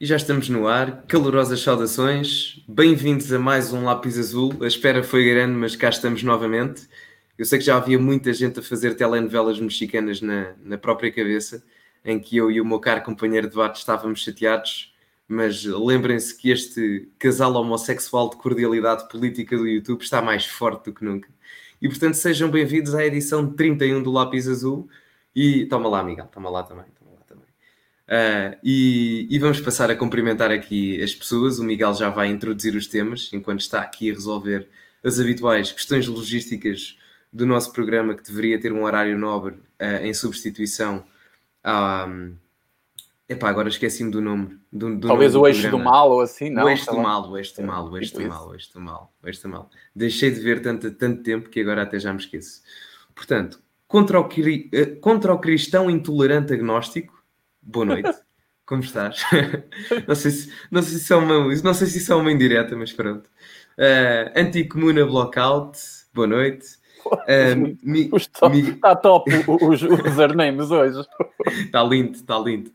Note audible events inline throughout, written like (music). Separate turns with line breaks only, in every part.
E já estamos no ar. Calorosas saudações. Bem-vindos a mais um Lápis Azul. A espera foi grande, mas cá estamos novamente. Eu sei que já havia muita gente a fazer telenovelas mexicanas na, na própria cabeça, em que eu e o meu caro companheiro debate estávamos chateados, mas lembrem-se que este casal homossexual de cordialidade política do YouTube está mais forte do que nunca. E portanto, sejam bem-vindos à edição 31 do Lápis Azul. E toma lá, Miguel, toma lá também. Uh, e, e, vamos passar a cumprimentar aqui as pessoas. O Miguel já vai introduzir os temas, enquanto está aqui a resolver as habituais questões logísticas do nosso programa, que deveria ter um horário nobre uh, em substituição a. Um, epá, agora esqueci-me do nome. Do, do
Talvez
nome
o eixo do mal ou assim, não?
O eixo do mal, o eixo do mal, o eixo do mal, o eixo do mal, o eixo do mal. Deixei de ver tanto, tanto tempo que agora até já me esqueço. Portanto, contra o, eh, contra o cristão intolerante agnóstico boa noite. Como estás? (laughs) não, sei se, não, sei se é uma, não sei se isso é uma indireta, mas pronto. Uh, Anticomuna Blockout, boa noite.
Uh, mi, top, mi... Está top os, usernames hoje.
Está (laughs) lindo, está lindo.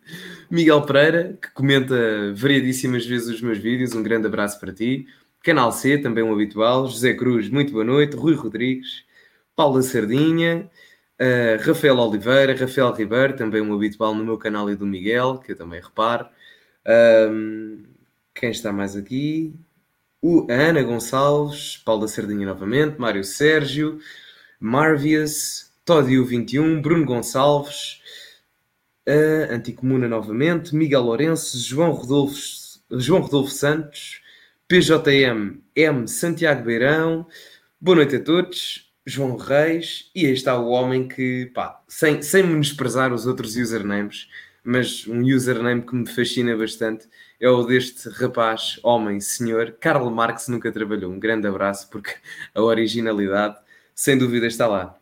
Miguel Pereira, que comenta variadíssimas vezes os meus vídeos, um grande abraço para ti. Canal C, também um habitual. José Cruz, muito boa noite. Rui Rodrigues, Paula Sardinha, Uh, Rafael Oliveira, Rafael Ribeiro, também um habitual no meu canal e do Miguel, que eu também reparo. Um, quem está mais aqui? O Ana Gonçalves, Paulo da Sardinha novamente, Mário Sérgio, Marvius, Todio 21, Bruno Gonçalves, uh, Anticomuna novamente, Miguel Lourenço, João Rodolfo, João Rodolfo Santos, PJM M Santiago Beirão. Boa noite a todos. João Reis, e aí está o homem que, pá, sem, sem menosprezar os outros usernames, mas um username que me fascina bastante é o deste rapaz, homem, senhor, Karl Marx nunca trabalhou. Um grande abraço, porque a originalidade, sem dúvida, está lá.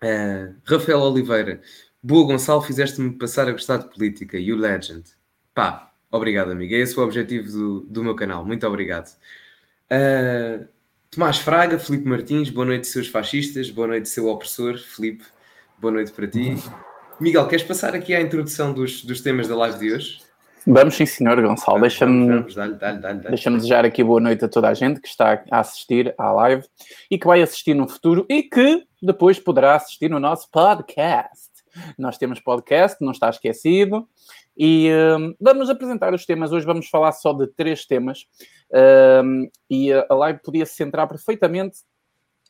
Uh, Rafael Oliveira, boa Gonçalo, fizeste-me passar a gostar de política, you legend. Pá, obrigado, amigo. É esse o objetivo do, do meu canal. Muito obrigado. Uh, Tomás Fraga, Felipe Martins, boa noite, seus fascistas, boa noite, seu opressor, Felipe, boa noite para ti. Miguel, queres passar aqui à introdução dos, dos temas da live de hoje?
Vamos sim, senhor Gonçalo. Deixa-me deixa desejar aqui boa noite a toda a gente que está a assistir à live e que vai assistir no futuro e que depois poderá assistir no nosso podcast. Nós temos podcast, não está esquecido. E um, vamos apresentar os temas. Hoje vamos falar só de três temas. Um, e a live podia se centrar perfeitamente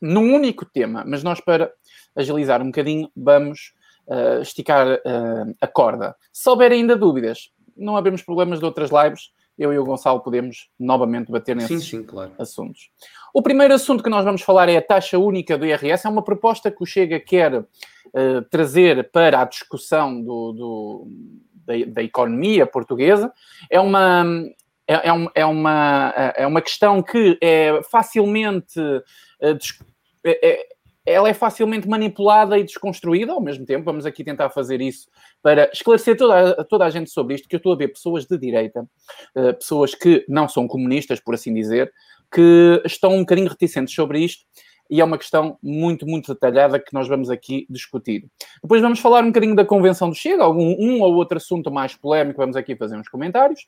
num único tema, mas nós, para agilizar um bocadinho, vamos uh, esticar uh, a corda. Se houver ainda dúvidas, não havemos problemas de outras lives, eu e o Gonçalo podemos novamente bater nesses sim, sim, claro. assuntos. O primeiro assunto que nós vamos falar é a taxa única do IRS. É uma proposta que o Chega quer uh, trazer para a discussão do, do da, da economia portuguesa. É uma, é, é, um, é, uma, é uma questão que é facilmente. Eh, é, é, ela é facilmente manipulada e desconstruída ao mesmo tempo. Vamos aqui tentar fazer isso para esclarecer toda, toda a gente sobre isto, que eu estou a ver pessoas de direita, eh, pessoas que não são comunistas, por assim dizer, que estão um bocadinho reticentes sobre isto e é uma questão muito, muito detalhada que nós vamos aqui discutir. Depois vamos falar um bocadinho da Convenção do Chega, algum um ou outro assunto mais polémico, vamos aqui fazer uns comentários.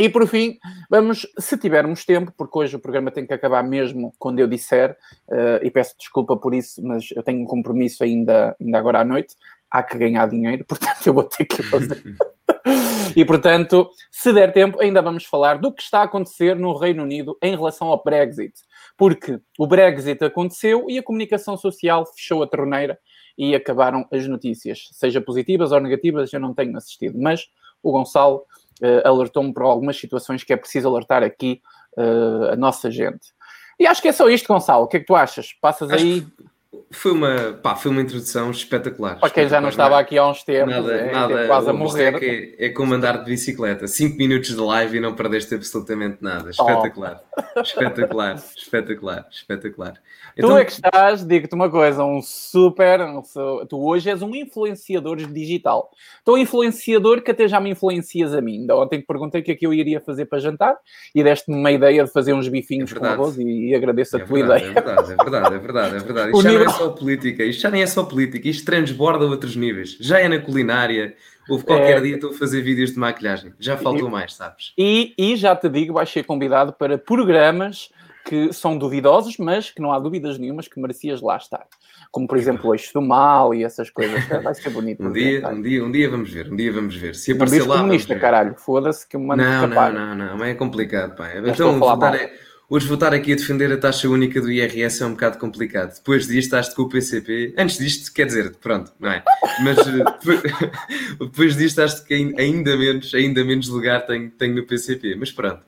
E por fim, vamos, se tivermos tempo, porque hoje o programa tem que acabar mesmo quando eu disser, uh, e peço desculpa por isso, mas eu tenho um compromisso ainda, ainda agora à noite, há que ganhar dinheiro, (laughs) portanto eu vou ter que fazer. (laughs) e portanto, se der tempo, ainda vamos falar do que está a acontecer no Reino Unido em relação ao Brexit porque o Brexit aconteceu e a comunicação social fechou a torneira e acabaram as notícias, seja positivas ou negativas, eu não tenho assistido, mas o Gonçalo uh, alertou-me para algumas situações que é preciso alertar aqui uh, a nossa gente. E acho que é só isto, Gonçalo. O que é que tu achas? Passas acho aí. Que
foi uma, pá, foi uma introdução espetacular.
Para quem já não estava aqui há uns tempos,
nada, é, nada, quase a morrer. É, é como andar de bicicleta. 5 minutos de live e não perdeste absolutamente nada. Espetacular. Oh. Espetacular, espetacular, (laughs) espetacular.
Então... Tu é que estás, digo-te uma coisa, um super. Um, tu hoje és um influenciador digital. Um influenciador que até já me influencias a mim. Ainda ontem te perguntei o que é que eu iria fazer para jantar e deste-me uma ideia de fazer uns bifinhos é com arroz e, e agradeço a
é
tua
verdade,
ideia.
É verdade, é verdade, é verdade. É verdade. (laughs) é só política, isto já nem é só política, isto transborda outros níveis. Já é na culinária, houve qualquer é... dia estou a fazer vídeos de maquilhagem. Já faltou e, mais, sabes?
E, e já te digo, vais ser convidado para programas que são duvidosos, mas que não há dúvidas nenhumas que merecias lá estar. Como, por exemplo, o eixo do mal e essas coisas. Vai ser bonito.
um, dia, um, dia, um dia vamos ver, um dia vamos ver. Se aparecer
lá. comunista, caralho, foda-se que eu
mando não, não, não, não, é complicado, pá. Então, votar, é, hoje votar aqui a defender a taxa única do IRS é um bocado complicado. Depois disto, estás com o PCP. Antes disto, quer dizer, pronto, não é? Mas depois, (laughs) depois disto, acho que ainda menos, ainda menos lugar tenho, tenho no PCP. Mas pronto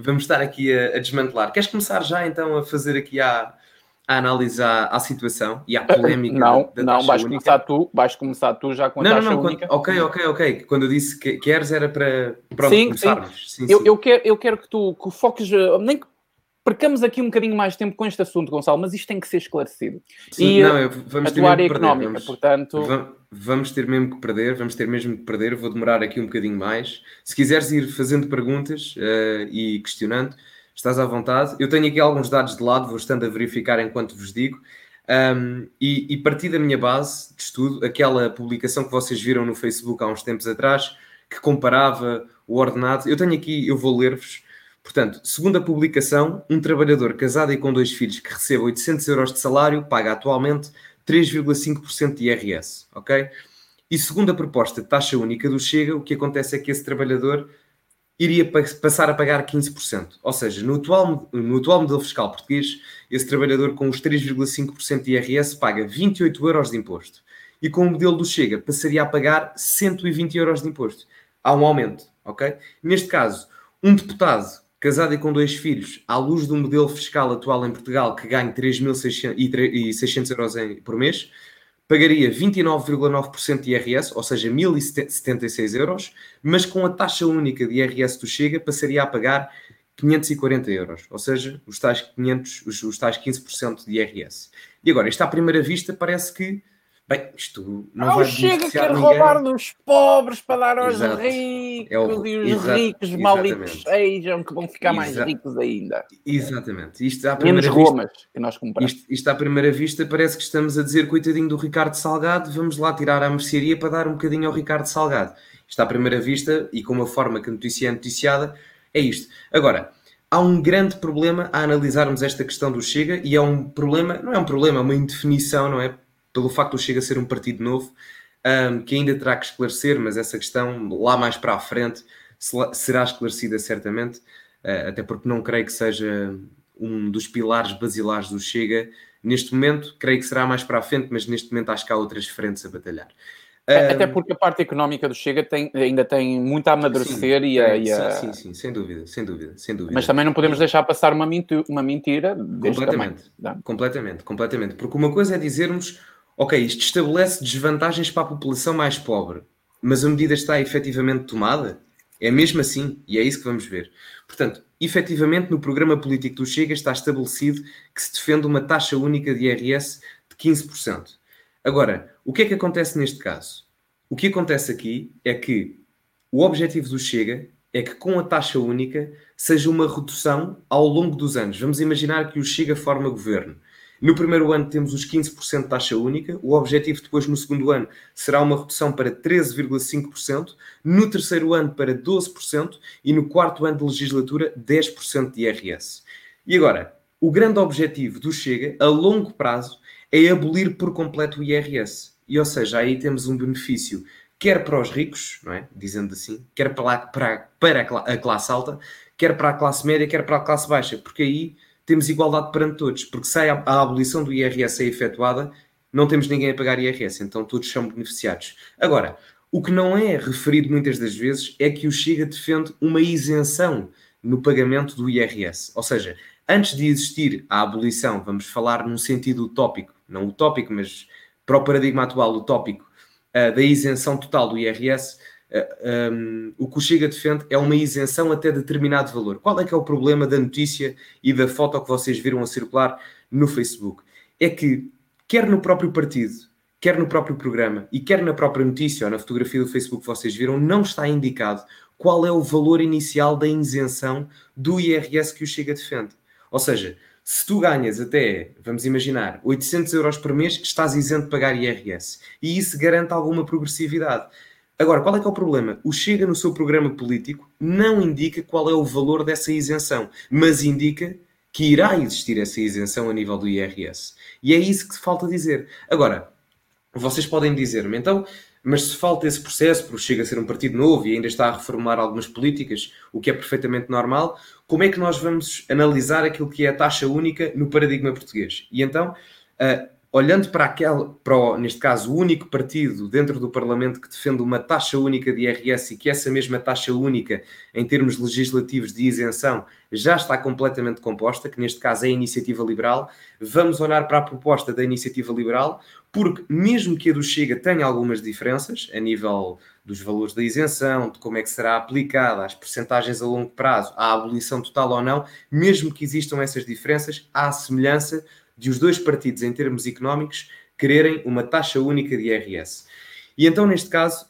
vamos estar aqui a, a, desmantelar. Queres começar já então a fazer aqui a, a analisar a situação e a polémica?
Não, da, da não, vais única? começar tu, vais começar tu já com a não, taxa não, não, única.
ok, ok, ok. Quando eu disse que queres era para pronto, sim, começarmos.
Sim. Sim, eu, sim. Eu, quero, eu quero que tu que foques, eh, nem que percamos aqui um bocadinho mais tempo com este assunto, Gonçalo, mas isto tem que ser esclarecido.
Sim, e não, eu, vamos a tua área
económica, vamos, portanto...
Vamos ter mesmo que perder, vamos ter mesmo que perder, vou demorar aqui um bocadinho mais. Se quiseres ir fazendo perguntas uh, e questionando, estás à vontade. Eu tenho aqui alguns dados de lado, vou estando a verificar enquanto vos digo. Um, e, e da minha base de estudo, aquela publicação que vocês viram no Facebook há uns tempos atrás, que comparava o ordenado, eu tenho aqui, eu vou ler-vos, Portanto, segundo a publicação, um trabalhador casado e com dois filhos que recebe 800 euros de salário paga atualmente 3,5% de IRS, ok? E segundo a proposta de taxa única do Chega, o que acontece é que esse trabalhador iria passar a pagar 15%. Ou seja, no atual, no atual modelo fiscal português, esse trabalhador com os 3,5% de IRS paga 28 euros de imposto. E com o modelo do Chega, passaria a pagar 120 euros de imposto. Há um aumento, ok? Neste caso, um deputado casado e com dois filhos, à luz do modelo fiscal atual em Portugal, que ganha 3.600 euros por mês, pagaria 29,9% de IRS, ou seja, 1.076 euros, mas com a taxa única de IRS do Chega passaria a pagar 540 euros, ou seja, os tais, 500, os, os tais 15% de IRS. E agora, isto à primeira vista parece que Bem, isto não, não vai
chega quer ninguém. roubar dos pobres para dar aos Exato. ricos é o... e os Exato. ricos malucos sejam que vão ficar mais ricos ainda.
Exatamente. Isto à
primeira Menos vista, Romas que nós compramos.
Isto, isto à primeira vista parece que estamos a dizer coitadinho do Ricardo Salgado, vamos lá tirar a mercearia para dar um bocadinho ao Ricardo Salgado. Isto à primeira vista e com a forma que a notícia é noticiada é isto. Agora, há um grande problema a analisarmos esta questão do Chega e é um problema, não é um problema, é uma indefinição, não é? Pelo facto de Chega ser um partido novo, um, que ainda terá que esclarecer, mas essa questão lá mais para a frente será esclarecida certamente, uh, até porque não creio que seja um dos pilares basilares do Chega. Neste momento, creio que será mais para a frente, mas neste momento acho que há outras frentes a batalhar.
Até porque a parte económica do Chega tem, ainda tem muito a amadurecer sim, e, a, e
a... Sim, sim, sim, sem dúvida, sem dúvida, sem dúvida.
Mas também não podemos deixar passar uma, mentira, uma mentira
completamente, completamente, completamente. Porque uma coisa é dizermos ok, isto estabelece desvantagens para a população mais pobre, mas a medida está efetivamente tomada? É mesmo assim, e é isso que vamos ver. Portanto, efetivamente, no programa político do Chega está estabelecido que se defende uma taxa única de IRS de 15%. Agora, o que é que acontece neste caso? O que acontece aqui é que o objetivo do Chega é que com a taxa única seja uma redução ao longo dos anos. Vamos imaginar que o Chega forma governo. No primeiro ano temos os 15% de taxa única, o objetivo depois no segundo ano será uma redução para 13,5%, no terceiro ano para 12% e no quarto ano de legislatura 10% de IRS. E agora, o grande objetivo do Chega, a longo prazo, é abolir por completo o IRS. E ou seja, aí temos um benefício quer para os ricos, não é? dizendo assim, quer para, para, para a classe alta, quer para a classe média, quer para a classe baixa, porque aí temos igualdade perante todos, porque se a, a abolição do IRS é efetuada, não temos ninguém a pagar IRS, então todos são beneficiados. Agora, o que não é referido muitas das vezes é que o Chega defende uma isenção no pagamento do IRS. Ou seja, antes de existir a abolição, vamos falar num sentido utópico, não utópico, mas para o paradigma atual utópico, uh, da isenção total do IRS, um, o que o Chega defende é uma isenção até determinado valor. Qual é que é o problema da notícia e da foto que vocês viram a circular no Facebook? É que, quer no próprio partido, quer no próprio programa e quer na própria notícia ou na fotografia do Facebook que vocês viram, não está indicado qual é o valor inicial da isenção do IRS que o Chega defende. Ou seja, Se tu ganhas até, vamos imaginar, 800 euros por mês, estás isento de pagar IRS. E isso garante alguma progressividade. Agora, qual é que é o problema? O Chega, no seu programa político, não indica qual é o valor dessa isenção, mas indica que irá existir essa isenção a nível do IRS. E é isso que falta dizer. Agora, vocês podem dizer-me, então, mas se falta esse processo, porque chega a ser um partido novo e ainda está a reformar algumas políticas, o que é perfeitamente normal, como é que nós vamos analisar aquilo que é a taxa única no paradigma português? E então, uh, olhando para aquele, para o, neste caso, o único partido dentro do Parlamento que defende uma taxa única de IRS e que essa mesma taxa única, em termos legislativos de isenção, já está completamente composta, que neste caso é a Iniciativa Liberal, vamos olhar para a proposta da Iniciativa Liberal, porque mesmo que a do Chega tenha algumas diferenças a nível dos valores da isenção, de como é que será aplicada, as percentagens a longo prazo, a abolição total ou não, mesmo que existam essas diferenças, há semelhança de os dois partidos, em termos económicos, quererem uma taxa única de IRS. E então, neste caso,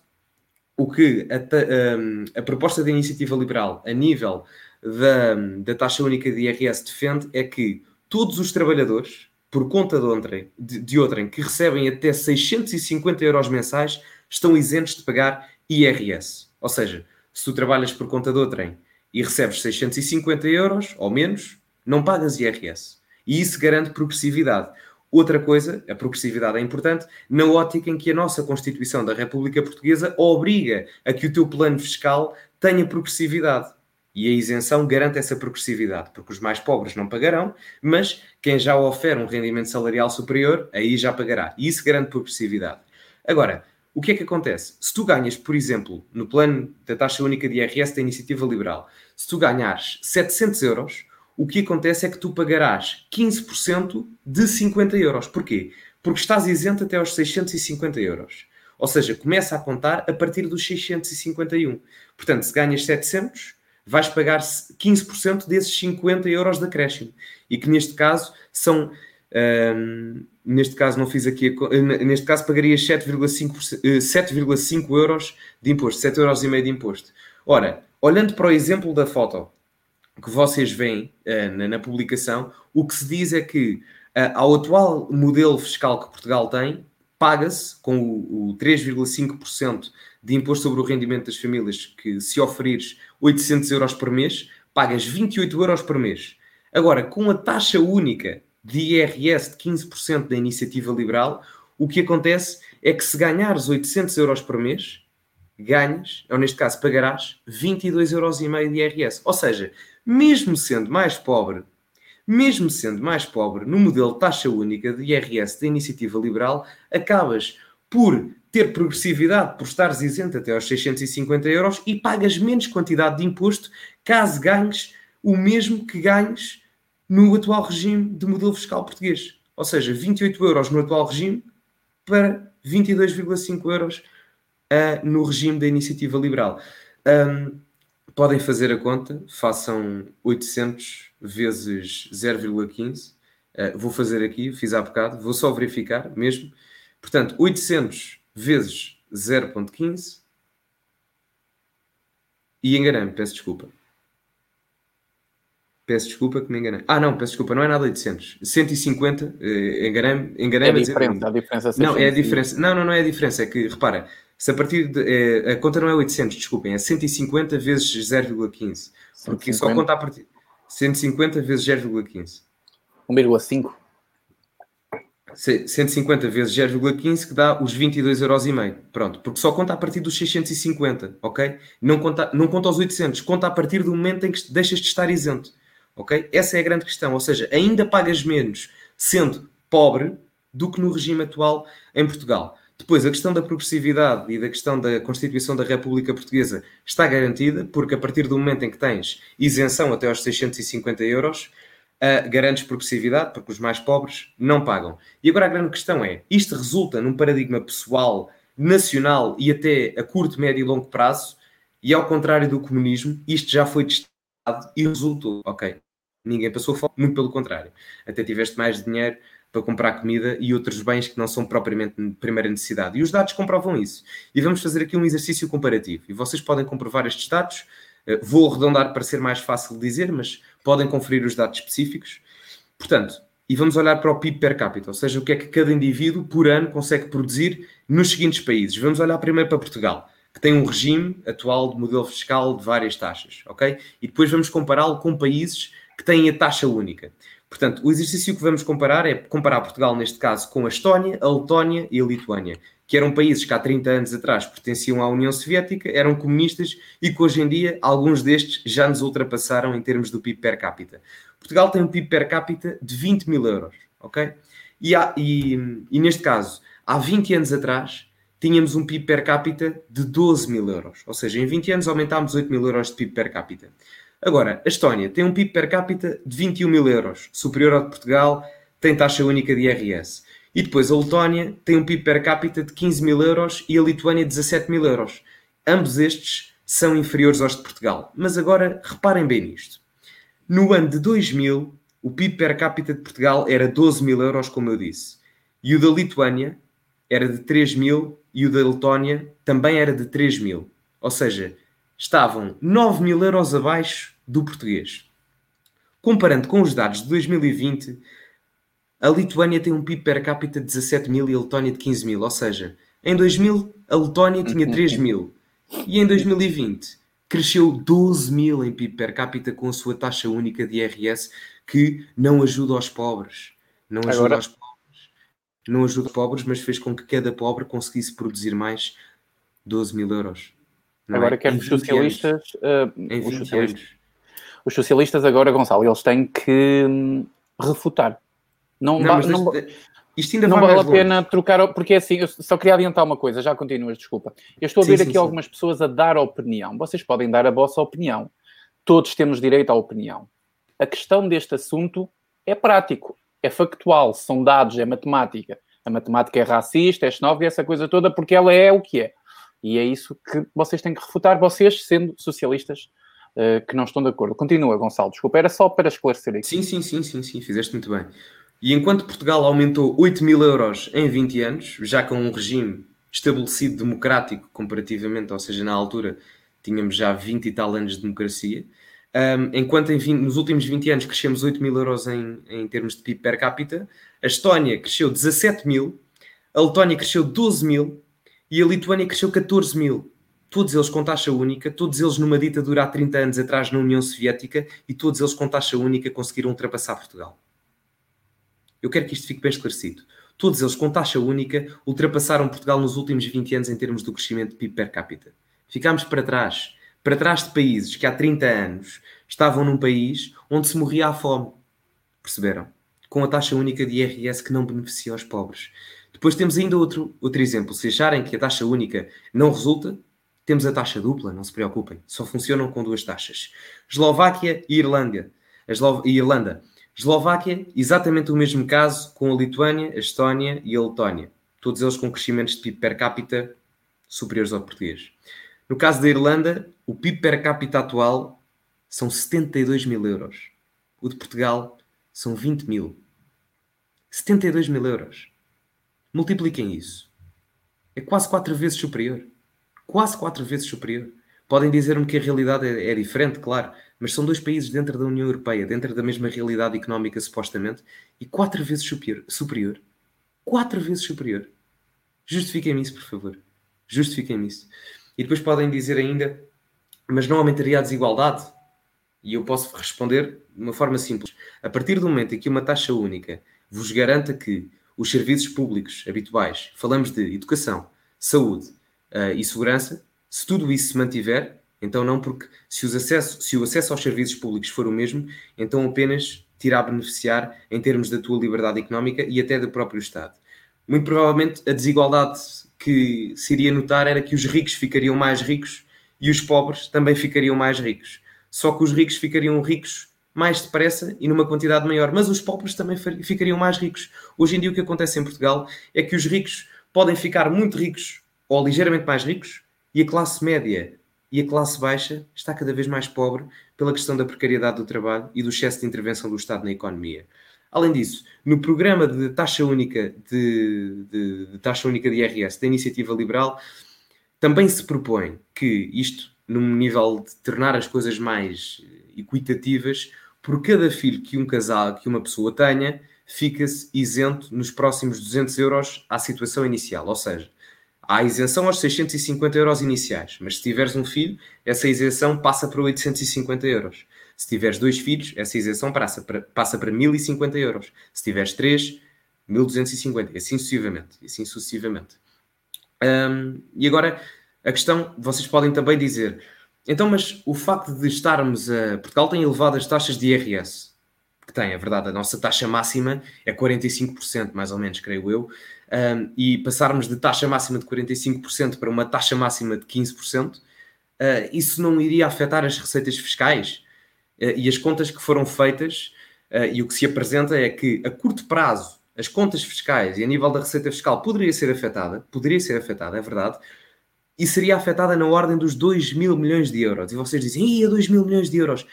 o que a, a, a proposta da iniciativa liberal a nível da, da, taxa única de IRS defende é que todos os trabalhadores, por conta de outrem, de, de outrem que recebem até 650 euros mensais, estão isentos de pagar IRS. Ou seja, se tu trabalhas por conta de outrem e recebes 650 euros ou menos, não pagas IRS e isso garante progressividade. Outra coisa, a progressividade é importante, na ótica em que a nossa Constituição da República Portuguesa obriga a que o teu plano fiscal tenha progressividade. E a isenção garante essa progressividade, porque os mais pobres não pagarão, mas quem já oferece um rendimento salarial superior, aí já pagará. E isso garante progressividade. Agora, o que é que acontece? Se tu ganhas, por exemplo, no plano da taxa única de IRS da Iniciativa Liberal, se tu ganhares 700 euros, o que acontece é que tu pagarás 15% de 50 euros. Porquê? Porque estás isento até aos 650 euros. Ou seja, começa a contar a partir dos 651. Portanto, se ganhas 700, vais pagar 15% desses 50 euros de acréscimo. E que neste caso são. Hum, neste caso, não fiz aqui. A, neste caso, pagarias 7,5 7,5 euros de imposto, 7,5 euros de imposto. Ora, olhando para o exemplo da foto, que vocês veem uh, na, na, publicação, o que se diz é que uh, ao atual modelo fiscal que Portugal tem, paga-se com o, o 3,5% de imposto sobre o rendimento das famílias, que se oferires 800 euros por mês, pagas 28 euros por mês. Agora, com a taxa única de IRS de 15% da iniciativa liberal, o que acontece é que se ganhares 800 euros por mês, ganhas, ou neste caso pagarás, 22,5 euros de IRS. Ou seja, mesmo sendo mais pobre, mesmo sendo mais pobre no modelo taxa única de IRS da iniciativa liberal, acabas por ter progressividade, por estares isento até aos 650 euros e pagas menos quantidade de imposto caso ganhes o mesmo que ganhes no atual regime de modelo fiscal português. Ou seja, 28 euros no atual regime para 22,5 euros uh, no regime da iniciativa liberal. Um, podem fazer a conta, façam 800 vezes 0,15. Uh, eh, vou fazer aqui, fiz há bocado, vou só verificar mesmo. Portanto, 800 vezes 0,15. E enganei-me, peço desculpa. Peço desculpa que me enganei. Ah, não, peço desculpa, não é nada 800. 150, uh, enganei-me. enganei
é a diferença, a diferença
Não, é a diferença. Não, não, não é a diferença. É que, repara, se a partir de. É, a conta não é 800, desculpem, é 150 vezes 0,15. Porque 150. só conta a partir. 150 vezes 0,15.
1,5.
150 vezes 0,15 que dá os 22,5 euros. Pronto, porque só conta a partir dos 650, ok? Não conta, não conta aos 800, conta a partir do momento em que deixas de estar isento, ok? Essa é a grande questão, ou seja, ainda pagas menos sendo pobre do que no regime atual em Portugal. Depois, a questão da progressividade e da questão da Constituição da República Portuguesa está garantida, porque a partir do momento em que tens isenção até aos 650 euros, uh, garantes progressividade, porque os mais pobres não pagam. E agora a grande questão é: isto resulta num paradigma pessoal, nacional e até a curto, médio e longo prazo, e ao contrário do comunismo, isto já foi testado e resultou. Ok, ninguém passou fome, muito pelo contrário. Até tiveste mais dinheiro para comprar comida e outros bens que não são propriamente de primeira necessidade. E os dados comprovam isso. E vamos fazer aqui um exercício comparativo. E vocês podem comprovar estes dados. Eh, vou arredondar para ser mais fácil de dizer, mas podem conferir os dados específicos. Portanto, e vamos olhar para o PIB per capita, ou seja, o que é que cada indivíduo por ano consegue produzir nos seguintes países. Vamos olhar primeiro para Portugal, que tem um regime atual de modelo fiscal de várias taxas, ok? E depois vamos compará-lo com países que têm a taxa única. Portanto, o exercício que vamos comparar é comparar Portugal, neste caso, com a Estónia, a Letónia e a Lituânia, que eram países que há 30 anos atrás pertenciam à União Soviética, eram comunistas e que hoje em dia alguns destes já nos ultrapassaram em termos do PIB per capita. Portugal tem um PIB per capita de 20 mil euros, ok? E, há, e, e neste caso, há 20 anos atrás, tínhamos um PIB per capita de 12 mil euros. Ou seja, em 20 anos aumentámos 8 mil euros de PIB per capita. Agora, a Estónia tem um PIB per capita de 21 mil euros, superior ao de Portugal, tem taxa única de IRS. E depois a Letónia tem um PIB per capita de 15 mil euros e a Lituânia 17 mil euros. Ambos estes são inferiores aos de Portugal. Mas agora reparem bem nisto. No ano de 2000, o PIB per capita de Portugal era 12 mil euros, como eu disse. E o da Lituânia era de 3 mil e o da Letónia também era de 3 mil. Ou seja, estavam 9 mil euros abaixo do português. Comparando com os dados de 2020, a Lituânia tem um PIB per capita de 17 mil e a Letónia de 15 mil. Ou seja, em 2000 a Letónia tinha 3 mil e em 2020 cresceu 12 mil em PIB per capita com a sua taxa única de IRS, que não ajuda aos pobres. Não ajuda Agora... aos pobres. Não ajuda os pobres, mas fez com que cada pobre conseguisse produzir mais 12 mil euros.
Não agora é? quer os socialistas. Uh, os, socialistas os socialistas agora, Gonçalo, eles têm que hum, refutar. Não, não, não, isto ainda não vale a pena trocar, porque é assim, eu só queria adiantar uma coisa, já continuas, desculpa. Eu estou a ver sim, aqui sim, algumas sim. pessoas a dar opinião. Vocês podem dar a vossa opinião. Todos temos direito à opinião. A questão deste assunto é prático, é factual, são dados, é matemática. A matemática é racista, é xenófoba, essa coisa toda, porque ela é o que é. E é isso que vocês têm que refutar, vocês sendo socialistas uh, que não estão de acordo. Continua, Gonçalo, desculpa, era só para esclarecer aqui.
Sim, sim, sim, sim, sim, fizeste muito bem. E enquanto Portugal aumentou 8 mil euros em 20 anos, já com um regime estabelecido democrático comparativamente, ou seja, na altura tínhamos já 20 e tal anos de democracia, um, enquanto 20, nos últimos 20 anos crescemos 8 mil euros em, em termos de PIB per capita, a Estónia cresceu 17 mil, a Letónia cresceu 12 mil e a Lituânia cresceu 14 mil. Todos eles com taxa única, todos eles numa ditadura há 30 anos atrás na União Soviética e todos eles com taxa única conseguiram ultrapassar Portugal. Eu quero que isto fique bem esclarecido. Todos eles, com taxa única, ultrapassaram Portugal nos últimos 20 anos em termos do crescimento de PIB per capita. Ficámos para trás. Para trás de países que há 30 anos estavam num país onde se morria à fome. Perceberam? Com a taxa única de IRS que não beneficia os pobres. Depois temos ainda outro, outro exemplo. Se acharem que a taxa única não resulta, temos a taxa dupla, não se preocupem. Só funcionam com duas taxas. Eslováquia e Irlanda. A Eslo... e Irlanda. Eslováquia, exatamente o mesmo caso com a Lituânia, a Estónia e a Letónia. Todos eles com crescimentos de PIB per capita superiores ao português. No caso da Irlanda, o PIB per capita atual são 72 mil euros. O de Portugal são 20 mil. 72 mil euros. Multipliquem isso. É quase quatro vezes superior. Quase quatro vezes superior. Podem dizer-me que a realidade é, é diferente, claro, mas são dois países dentro da União Europeia, dentro da mesma realidade económica, supostamente, e quatro vezes superior. superior. Quatro vezes superior. Justifiquem-me isso, por favor. Justifiquem-me isso. E depois podem dizer ainda, mas não aumentaria a desigualdade? E eu posso responder de uma forma simples. A partir do momento em que uma taxa única vos garanta que os serviços públicos habituais, falamos de educação, saúde uh, e segurança, se tudo isso se mantiver, então não porque se, os acesso, se o acesso aos serviços públicos for o mesmo, então apenas te irá beneficiar em termos da tua liberdade económica e até do próprio Estado. Muito provavelmente a desigualdade que se iria notar era que os ricos ficariam mais ricos e os pobres também ficariam mais ricos. Só que os ricos ficariam ricos mais depressa e numa quantidade maior, mas os pobres também ficariam mais ricos. Hoje em dia o que acontece em Portugal é que os ricos podem ficar muito ricos ou ligeiramente mais ricos e a classe média e a classe baixa está cada vez mais pobre pela questão da precariedade do trabalho e do excesso de intervenção do Estado na economia. Além disso, no programa de taxa única de, de, de taxa única de IRS da Iniciativa Liberal, também se propõe que isto, num nível de tornar as coisas mais equitativas, por cada filho que um casal, que uma pessoa tenha, fica-se isento nos próximos 200 euros à situação inicial. Ou seja, há isenção aos 650 euros iniciais, mas se tiveres um filho, essa isenção passa para 850 euros. Se tiveres dois filhos, essa isenção passa para, passa para 1050 euros. Se tiveres três, 1250, e assim sucessivamente. E assim sucessivamente. E agora, a questão, vocês podem também dizer, então, mas o facto de estarmos a. Portugal tem elevadas taxas de IRS, que tem, é verdade, a nossa taxa máxima é 45%, mais ou menos, creio eu, um, e passarmos de taxa máxima de 45% para uma taxa máxima de 15%, uh, ah, isso não iria afetar as receitas fiscais uh, e as contas que foram feitas, uh, e o que se apresenta é que a curto prazo as contas fiscais e a nível da receita fiscal poderia ser afetada, poderia ser afetada, é verdade, e seria afetada na ordem dos 2 mil milhões de euros. E vocês dizem, ia 2 mil milhões de euros.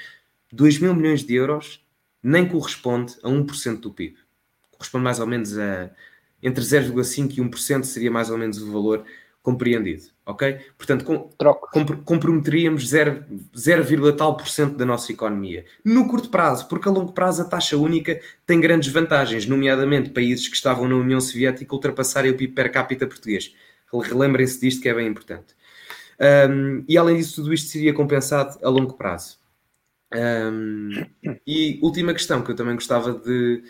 2 mil milhões de euros nem corresponde a 1% do PIB. Corresponde mais ou menos a entre 0,5% e 1% seria mais ou menos o valor compreendido, ok? Portanto, com, comp comprometeríamos 0, 0, tal por cento da nossa economia. No curto prazo, porque a longo prazo a taxa única tem grandes vantagens, nomeadamente países que estavam na União Soviética ultrapassarem o PIB per capita português. Relembrem-se disto que é bem importante. Um, e além disso, tudo isto seria compensado a longo prazo. Um, e última questão que eu também gostava de,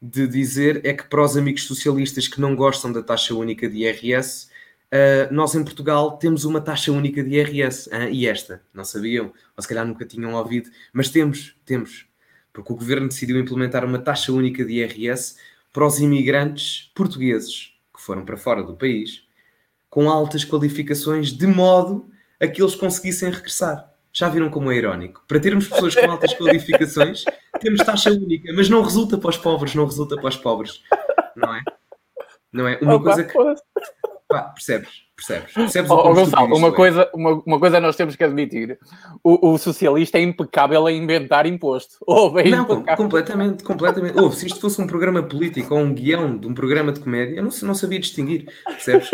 de dizer é que para os amigos socialistas que não gostam da taxa única de IRS, uh, nós em Portugal temos uma taxa única de IRS. Uh, e esta, não sabiam, ou se calhar nunca tinham ouvido, mas temos, temos. Porque o governo decidiu implementar uma taxa única de IRS para os imigrantes portugueses que foram para fora do país com altas qualificações, de modo a que eles conseguissem regressar. Já viram como é irónico? Para termos pessoas com altas (laughs) qualificações, temos taxa única, mas não resulta para os pobres, não resulta para os pobres. Não é? Não é? Uma Opa, coisa que. Pá, percebes? Percebes? percebes
oh, oh Gonçalo, uma é? coisa, uma, uma coisa nós temos que admitir: o, o socialista é impecável em inventar imposto. (laughs)
Ouve, é não, completamente, completamente. Ouve, se isto fosse um programa político ou um guião de um programa de comédia, eu não, não sabia distinguir, percebes?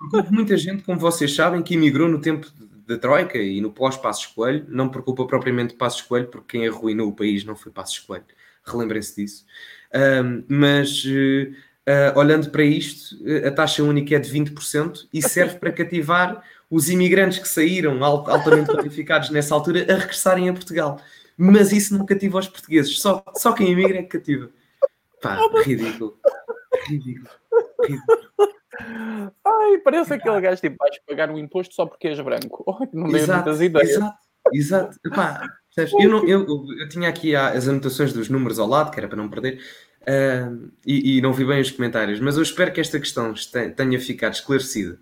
Porque houve muita gente, como vocês sabem, que emigrou no tempo da Troika e no pós-Passos Coelho, não por culpa propriamente de Passos Coelho, porque quem arruinou o país não foi Passos Coelho, relembrem-se disso. Um, mas uh, uh, olhando para isto, uh, a taxa única é de 20% e serve para cativar os imigrantes que saíram alt altamente (laughs) qualificados nessa altura a regressarem a Portugal. Mas isso não cativa os portugueses, só, só quem emigra é que cativa. Pá, ridículo. Ridículo. Ridículo.
Ai, parece aquele gajo tipo, vais pagar um imposto só porque és branco. (laughs) Oh, não dei muitas ideias.
Exato, exato. Epá, eu, não, eu, eu, tinha aqui as anotações dos números ao lado, que era para não perder, uh, e, e, não vi bem os comentários, mas eu espero que esta questão tenha ficado esclarecida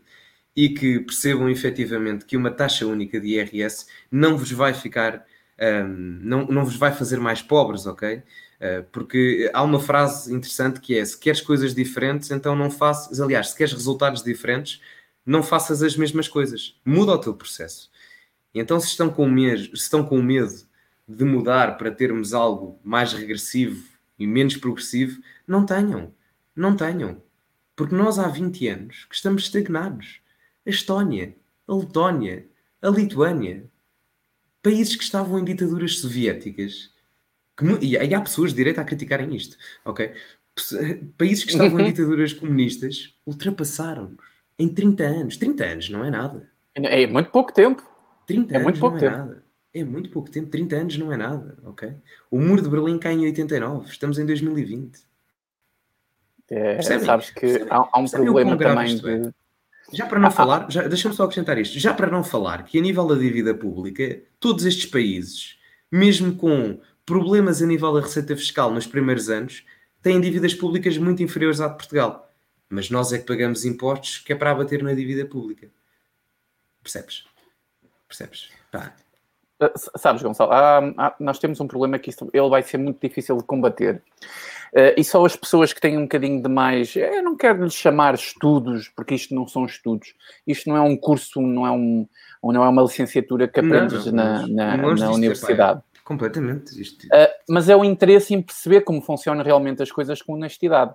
e que percebam efetivamente que uma taxa única de IRS não vos vai ficar, um, não, não vos vai fazer mais pobres, ok? Eh, porque há uma frase interessante que é: se queres coisas diferentes, então não faças. Aliás, se queres resultados diferentes, não faças as mesmas coisas. Muda o teu processo. Então, se estão com medo, se estão com medo de mudar para termos algo mais regressivo e menos progressivo, não tenham. Não tenham. Porque nós há 20 anos que estamos estagnados. A Estónia, a Letónia, a Lituânia, países que estavam em ditaduras soviéticas que, e há pessoas de direita a criticarem isto, ok? Países que estavam em (laughs) ditaduras comunistas ultrapassaram-nos em 30 anos. 30 anos não é nada.
É muito pouco tempo.
30 é anos muito pouco não é tempo. é nada. É muito pouco tempo. 30 anos não é nada, ok? O muro de Berlim cai em 89. Estamos em 2020.
É, sabes que há, há, um problema também de... é?
Já para não ah, ah. falar, deixa-me só acrescentar isto, já para não falar que a nível da dívida pública, todos estes países, mesmo com problemas a nível da receita fiscal nos primeiros anos, têm dívidas públicas muito inferiores à de Portugal. Mas nós é que pagamos impostos que é para abater na dívida pública. Percebes? Percebes? Pá.
Ah, sabes, Gonçalo, há, há, nós temos um problema que ele vai ser muito difícil de combater. Uh, e só as pessoas que têm um bocadinho de mais. Eu não quero lhes chamar estudos, porque isto não são estudos. Isto não é um curso, não é, um, não é uma licenciatura que aprendes não, não, na, na, na universidade.
Completamente. Isto...
Uh, mas é o interesse em perceber como funcionam realmente as coisas com honestidade.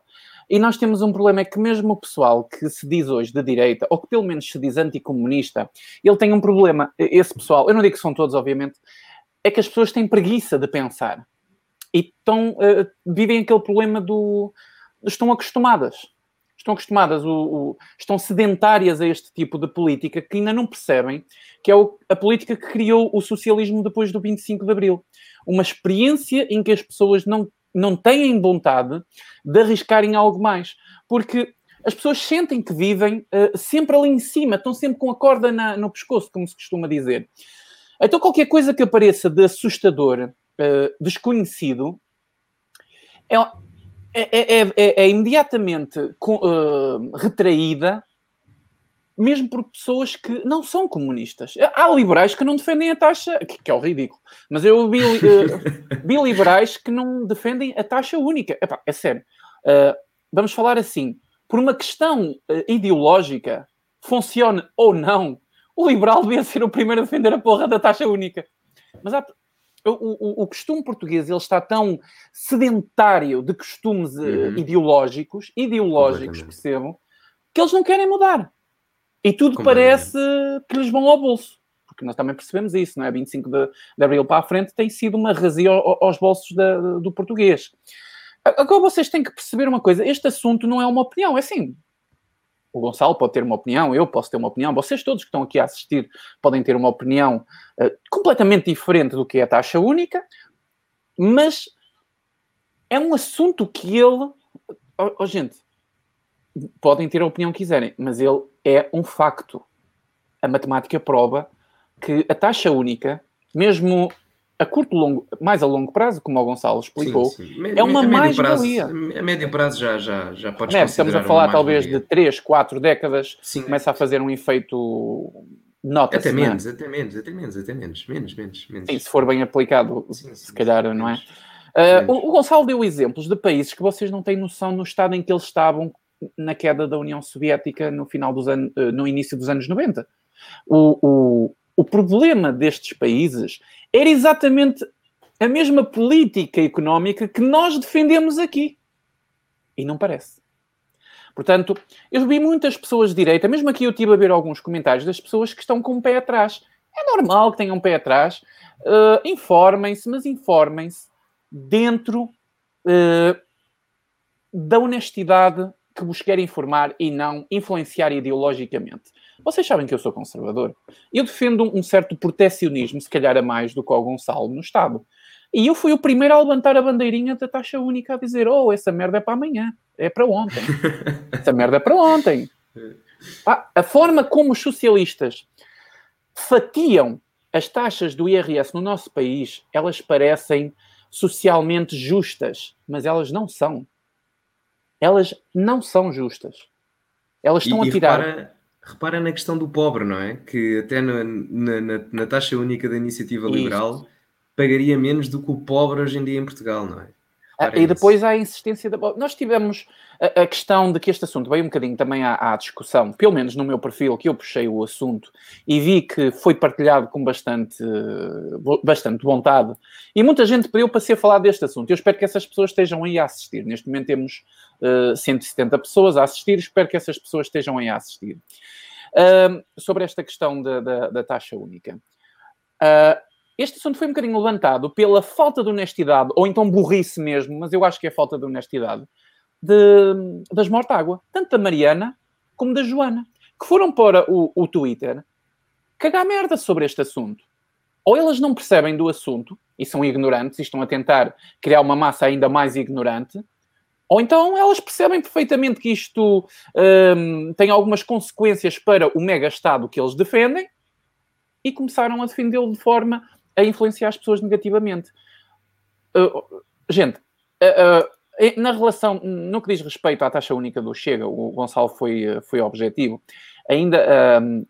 E nós temos um problema, é que mesmo o pessoal que se diz hoje de direita, ou que pelo menos se diz anticomunista, ele tem um problema. Esse pessoal, eu não digo que são todos, obviamente, é que as pessoas têm preguiça de pensar. e estão, uh, vivem aquele problema do. estão acostumadas. Estão acostumadas, o, o, estão sedentárias a este tipo de política que ainda não percebem que é o, a política que criou o socialismo depois do 25 de Abril. Uma experiência em que as pessoas não, não têm vontade de arriscarem algo mais. Porque as pessoas sentem que vivem uh, sempre ali em cima, estão sempre com a corda na, no pescoço, como se costuma dizer. Então, qualquer coisa que apareça de assustador, uh, desconhecido, é, é, é, é imediatamente uh, retraída, mesmo por pessoas que não são comunistas. Há liberais que não defendem a taxa, que, que é o ridículo, mas eu vi, (laughs) vi, liberais que não defendem a taxa única. Epá, é sério. vamos falar assim por uma questão uh, ideológica, funcione ou não, o liberal devia ser o primeiro a defender a porra da taxa única. Mas há, o, o, o, costume português ele está tão sedentário de costumes uh, uhum. ideológicos, ideológicos, percebo, que eles não querem mudar. E tudo parece que lhes vão ao bolso. Porque nós também percebemos isso, não é? 25 de, de abril para a frente tem sido uma razia aos bolsos da, do português. Agora vocês têm que perceber uma coisa: este assunto não é uma opinião, é assim. O Gonçalo pode ter uma opinião, eu posso ter uma opinião, vocês todos que estão aqui a assistir podem ter uma opinião uh, completamente diferente do que é a taxa única, mas é um assunto que ele. Oh, oh, gente, podem ter a opinião que quiserem, mas ele é um facto. A matemática prova que a taxa única, mesmo a curto, longo, mais a longo prazo, como o Gonçalo explicou, sim, sim. é uma mais-valia.
A médio prazo já, já, já pode
é, Estamos a falar talvez de 3, 4 décadas, sim. começa a fazer um efeito nota
até é? menos, até menos, até menos, até menos, menos, menos, menos.
Sim, se for bem aplicado, sim, se calhar, não é? Uh, o, o, Gonçalo deu exemplos de países que vocês não têm noção no estado em que eles estavam na queda da União Soviética no final dos anos, uh, no início dos anos 90. O, o, o problema destes países era exatamente a mesma política económica que nós defendemos aqui. E não parece. Portanto, eu vi muitas pessoas de direita, mesmo aqui eu estive a ver alguns comentários das pessoas que estão com o pé atrás. É normal que tenham um pé atrás. Uh, informem-se, mas informem-se dentro uh, da honestidade que vos quer informar e não influenciar ideologicamente. Vocês sabem que eu sou conservador. Eu defendo um certo protecionismo, se calhar a mais do que o Gonçalo no Estado. E eu fui o primeiro a levantar a bandeirinha da taxa única a dizer: oh, essa merda é para amanhã, é para ontem. (laughs) essa merda é para ontem. Ah, a forma como os socialistas fatiam as taxas do IRS no nosso país, elas parecem socialmente justas, mas elas não são. Elas não são justas. Elas estão e, a tirar.
Repara, repara, na questão do pobre, não é? Que até na, na, na taxa única da iniciativa liberal pagaria menos do que o pobre hoje em dia em Portugal, não é?
Ah, e depois há a insistência da. Nós tivemos a, a, questão de que este assunto veio um bocadinho também à, à, discussão, pelo menos no meu perfil, que eu puxei o assunto e vi que foi partilhado com bastante, bastante vontade. E muita gente pediu para ser falado deste assunto. Eu espero que essas pessoas estejam aí a assistir. Neste momento temos uh, eh, 170 pessoas a assistir, espero que essas pessoas estejam aí a assistir. Uh, sobre esta questão da, da, da taxa única. Uh, este assunto foi um bocadinho levantado pela falta de honestidade, ou então burrice mesmo, mas eu acho que é falta de honestidade, de, das Mortágua, tanto da Mariana como da Joana, que foram para o, o Twitter cagar merda sobre este assunto. Ou elas não percebem do assunto e são ignorantes e estão a tentar criar uma massa ainda mais ignorante, ou então elas percebem perfeitamente que isto hum, tem algumas consequências para o mega-estado que eles defendem e começaram a defendê-lo de forma a influenciar as pessoas negativamente. Uh, gente, uh, uh, na relação, no que diz respeito à taxa única do Chega, o Gonçalo foi, foi objetivo, ainda um,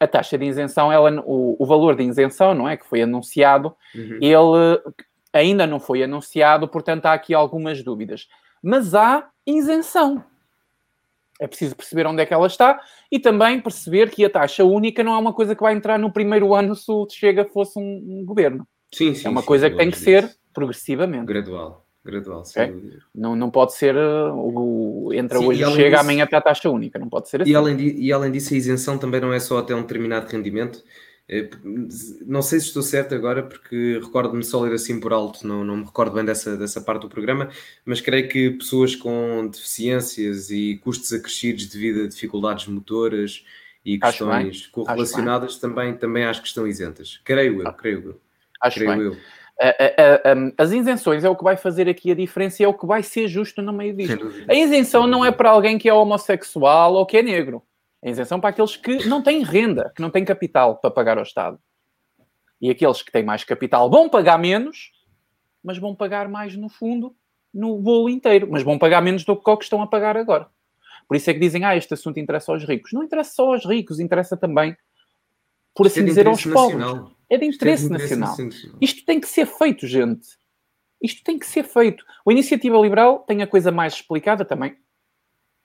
a taxa de isenção, ela, o, o, valor de isenção, não é? Que foi anunciado, uhum. ele ainda não foi anunciado, portanto há aqui algumas dúvidas. Mas há isenção. É preciso perceber onde é que ela está e também perceber que a taxa única não é uma coisa que vai entrar no primeiro ano se o Chega fosse um, um governo.
Sim, sim.
É uma sim, coisa que tem que disso. ser progressivamente.
Gradual. Gradual,
okay? não, não pode ser uh, o, entra sim, hoje chega, disso, amanhã para a taxa única, não pode ser assim.
E além, de, e além disso, a isenção também não é só até um determinado rendimento. É, não sei se estou certo agora, porque recordo-me só ler assim por alto, não, não me recordo bem dessa, dessa parte do programa, mas creio que pessoas com deficiências e custos acrescidos devido a dificuldades motoras e questões correlacionadas também, também acho que estão isentas. Creio eu, creio eu.
Acho creio bem. eu. As isenções é o que vai fazer aqui a diferença e é o que vai ser justo no meio disto. A isenção não é para alguém que é homossexual ou que é negro. A isenção para aqueles que não têm renda, que não têm capital para pagar ao Estado. E aqueles que têm mais capital vão pagar menos, mas vão pagar mais no fundo, no bolo inteiro. Mas vão pagar menos do que o que estão a pagar agora. Por isso é que dizem, ah, este assunto interessa aos ricos. Não interessa só aos ricos, interessa também, por assim é dizer, aos nacional. pobres. É de interesse, é de interesse nacional. nacional. Isto tem que ser feito, gente. Isto tem que ser feito. A Iniciativa Liberal tem a coisa mais explicada também.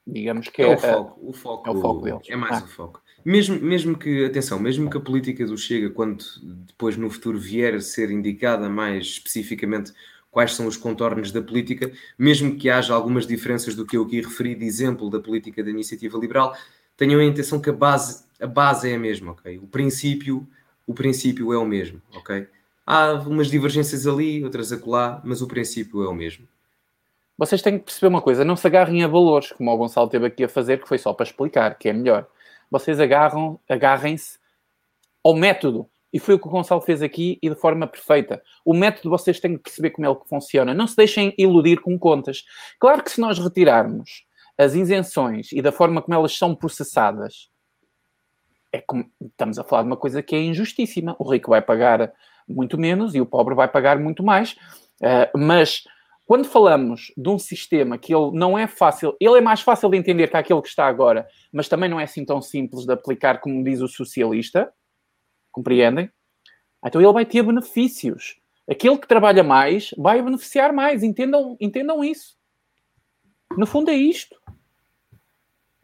Digamos que é,
é o foco. O foco, é o foco deles. É mais ah. o foco. Mesmo, mesmo que, atenção, mesmo que a política do Chega, quando depois no futuro vier a ser indicada mais especificamente quais são os contornos da política, mesmo que haja algumas diferenças do que eu aqui referi de exemplo da política da iniciativa liberal, tenham a intenção que a base, a base é a mesma, ok? O princípio, o princípio é o mesmo, ok? Há umas divergências ali, outras acolá, mas o princípio é o mesmo.
Vocês têm que perceber uma coisa, não se agarrem a valores, como o Gonçalo teve aqui a fazer, que foi só para explicar, que é melhor. Vocês agarram, agarrem-se ao método, e foi o que o Gonçalo fez aqui e de forma perfeita. O método vocês têm que perceber como é que funciona. Não se deixem iludir com contas. Claro que se nós retirarmos as isenções e da forma como elas são processadas, é como, estamos a falar de uma coisa que é injustíssima. O rico vai pagar muito menos e o pobre vai pagar muito mais. Uh, mas quando falamos de um sistema que ele não é fácil, ele é mais fácil de entender que aquele que está agora, mas também não é assim tão simples de aplicar como diz o socialista, Compreendem? Então ele vai ter benefícios. Aquele que trabalha mais vai beneficiar mais. Entendam, entendam isso. No fundo é isto.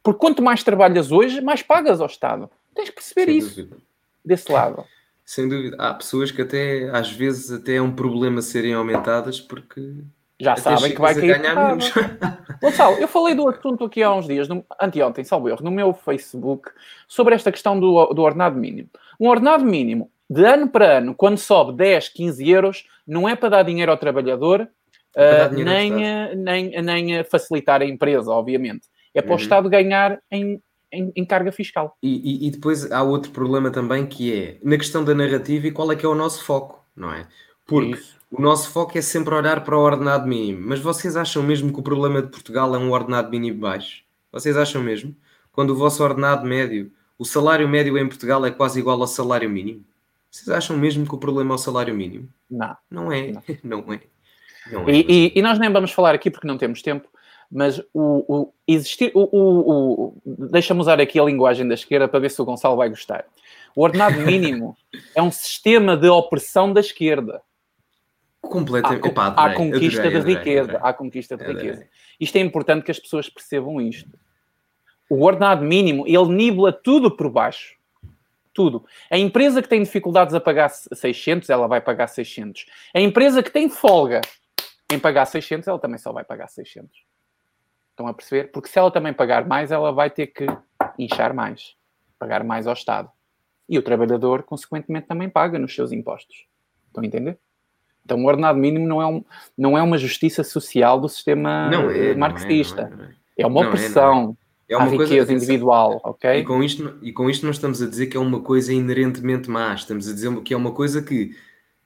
Porque quanto mais trabalhas hoje, mais pagas ao Estado. Tens que perceber Sem isso. Dúvida. Desse lado.
Sem dúvida. Há pessoas que até, às vezes, até é um problema serem aumentadas porque
já sabem que vai cair. (laughs) Gonçalo, eu falei do assunto aqui há uns dias, no, anteontem, salvo erro, no meu Facebook, sobre esta questão do, do ordenado mínimo. Um ordenado mínimo, de ano para ano, quando sobe 10, 15 euros, não é para dar dinheiro ao trabalhador, é uh, nem, nem, nem facilitar a empresa, obviamente. É para uhum. o Estado ganhar em, em, em carga fiscal.
E, e, e, depois há outro problema também que é na questão da narrativa e qual é que é o nosso foco, não é? Porque Isso. O nosso foco é sempre olhar para o ordenado mínimo. Mas vocês acham mesmo que o problema de Portugal é um ordenado mínimo baixo? Vocês acham mesmo? Quando o vosso ordenado médio, o salário médio em Portugal é quase igual ao salário mínimo? Vocês acham mesmo que o problema é o salário mínimo?
Não.
Não é. Não, (laughs) não é.
Não é. E, e, e, nós nem vamos falar aqui porque não temos tempo, mas o, o existir. O, o, o Deixa-me usar aqui a linguagem da esquerda para ver se o Gonçalo vai gostar. O ordenado mínimo (laughs) é um sistema de opressão da esquerda.
Completamente.
À, Epá, à conquista adorei, de riqueza. Adorei, à conquista de riqueza. Isto é importante que as pessoas percebam isto. O ordenado mínimo, ele nibla tudo por baixo. Tudo. A empresa que tem dificuldades a pagar 600, ela vai pagar 600. A empresa que tem folga em pagar 600, ela também só vai pagar 600. Estão a perceber? Porque se ela também pagar mais, ela vai ter que inchar mais. Pagar mais ao Estado. E o trabalhador, consequentemente, também paga nos seus impostos. Estão a entender? Então, o ordenado mínimo não é, um, não é uma justiça social do sistema não é, marxista. Não é, não é, é, uma opressão é, uma à coisa, riqueza individual, ok?
E com, isto, e com isto não estamos a dizer que é uma coisa inerentemente má. Estamos a dizer que é uma coisa que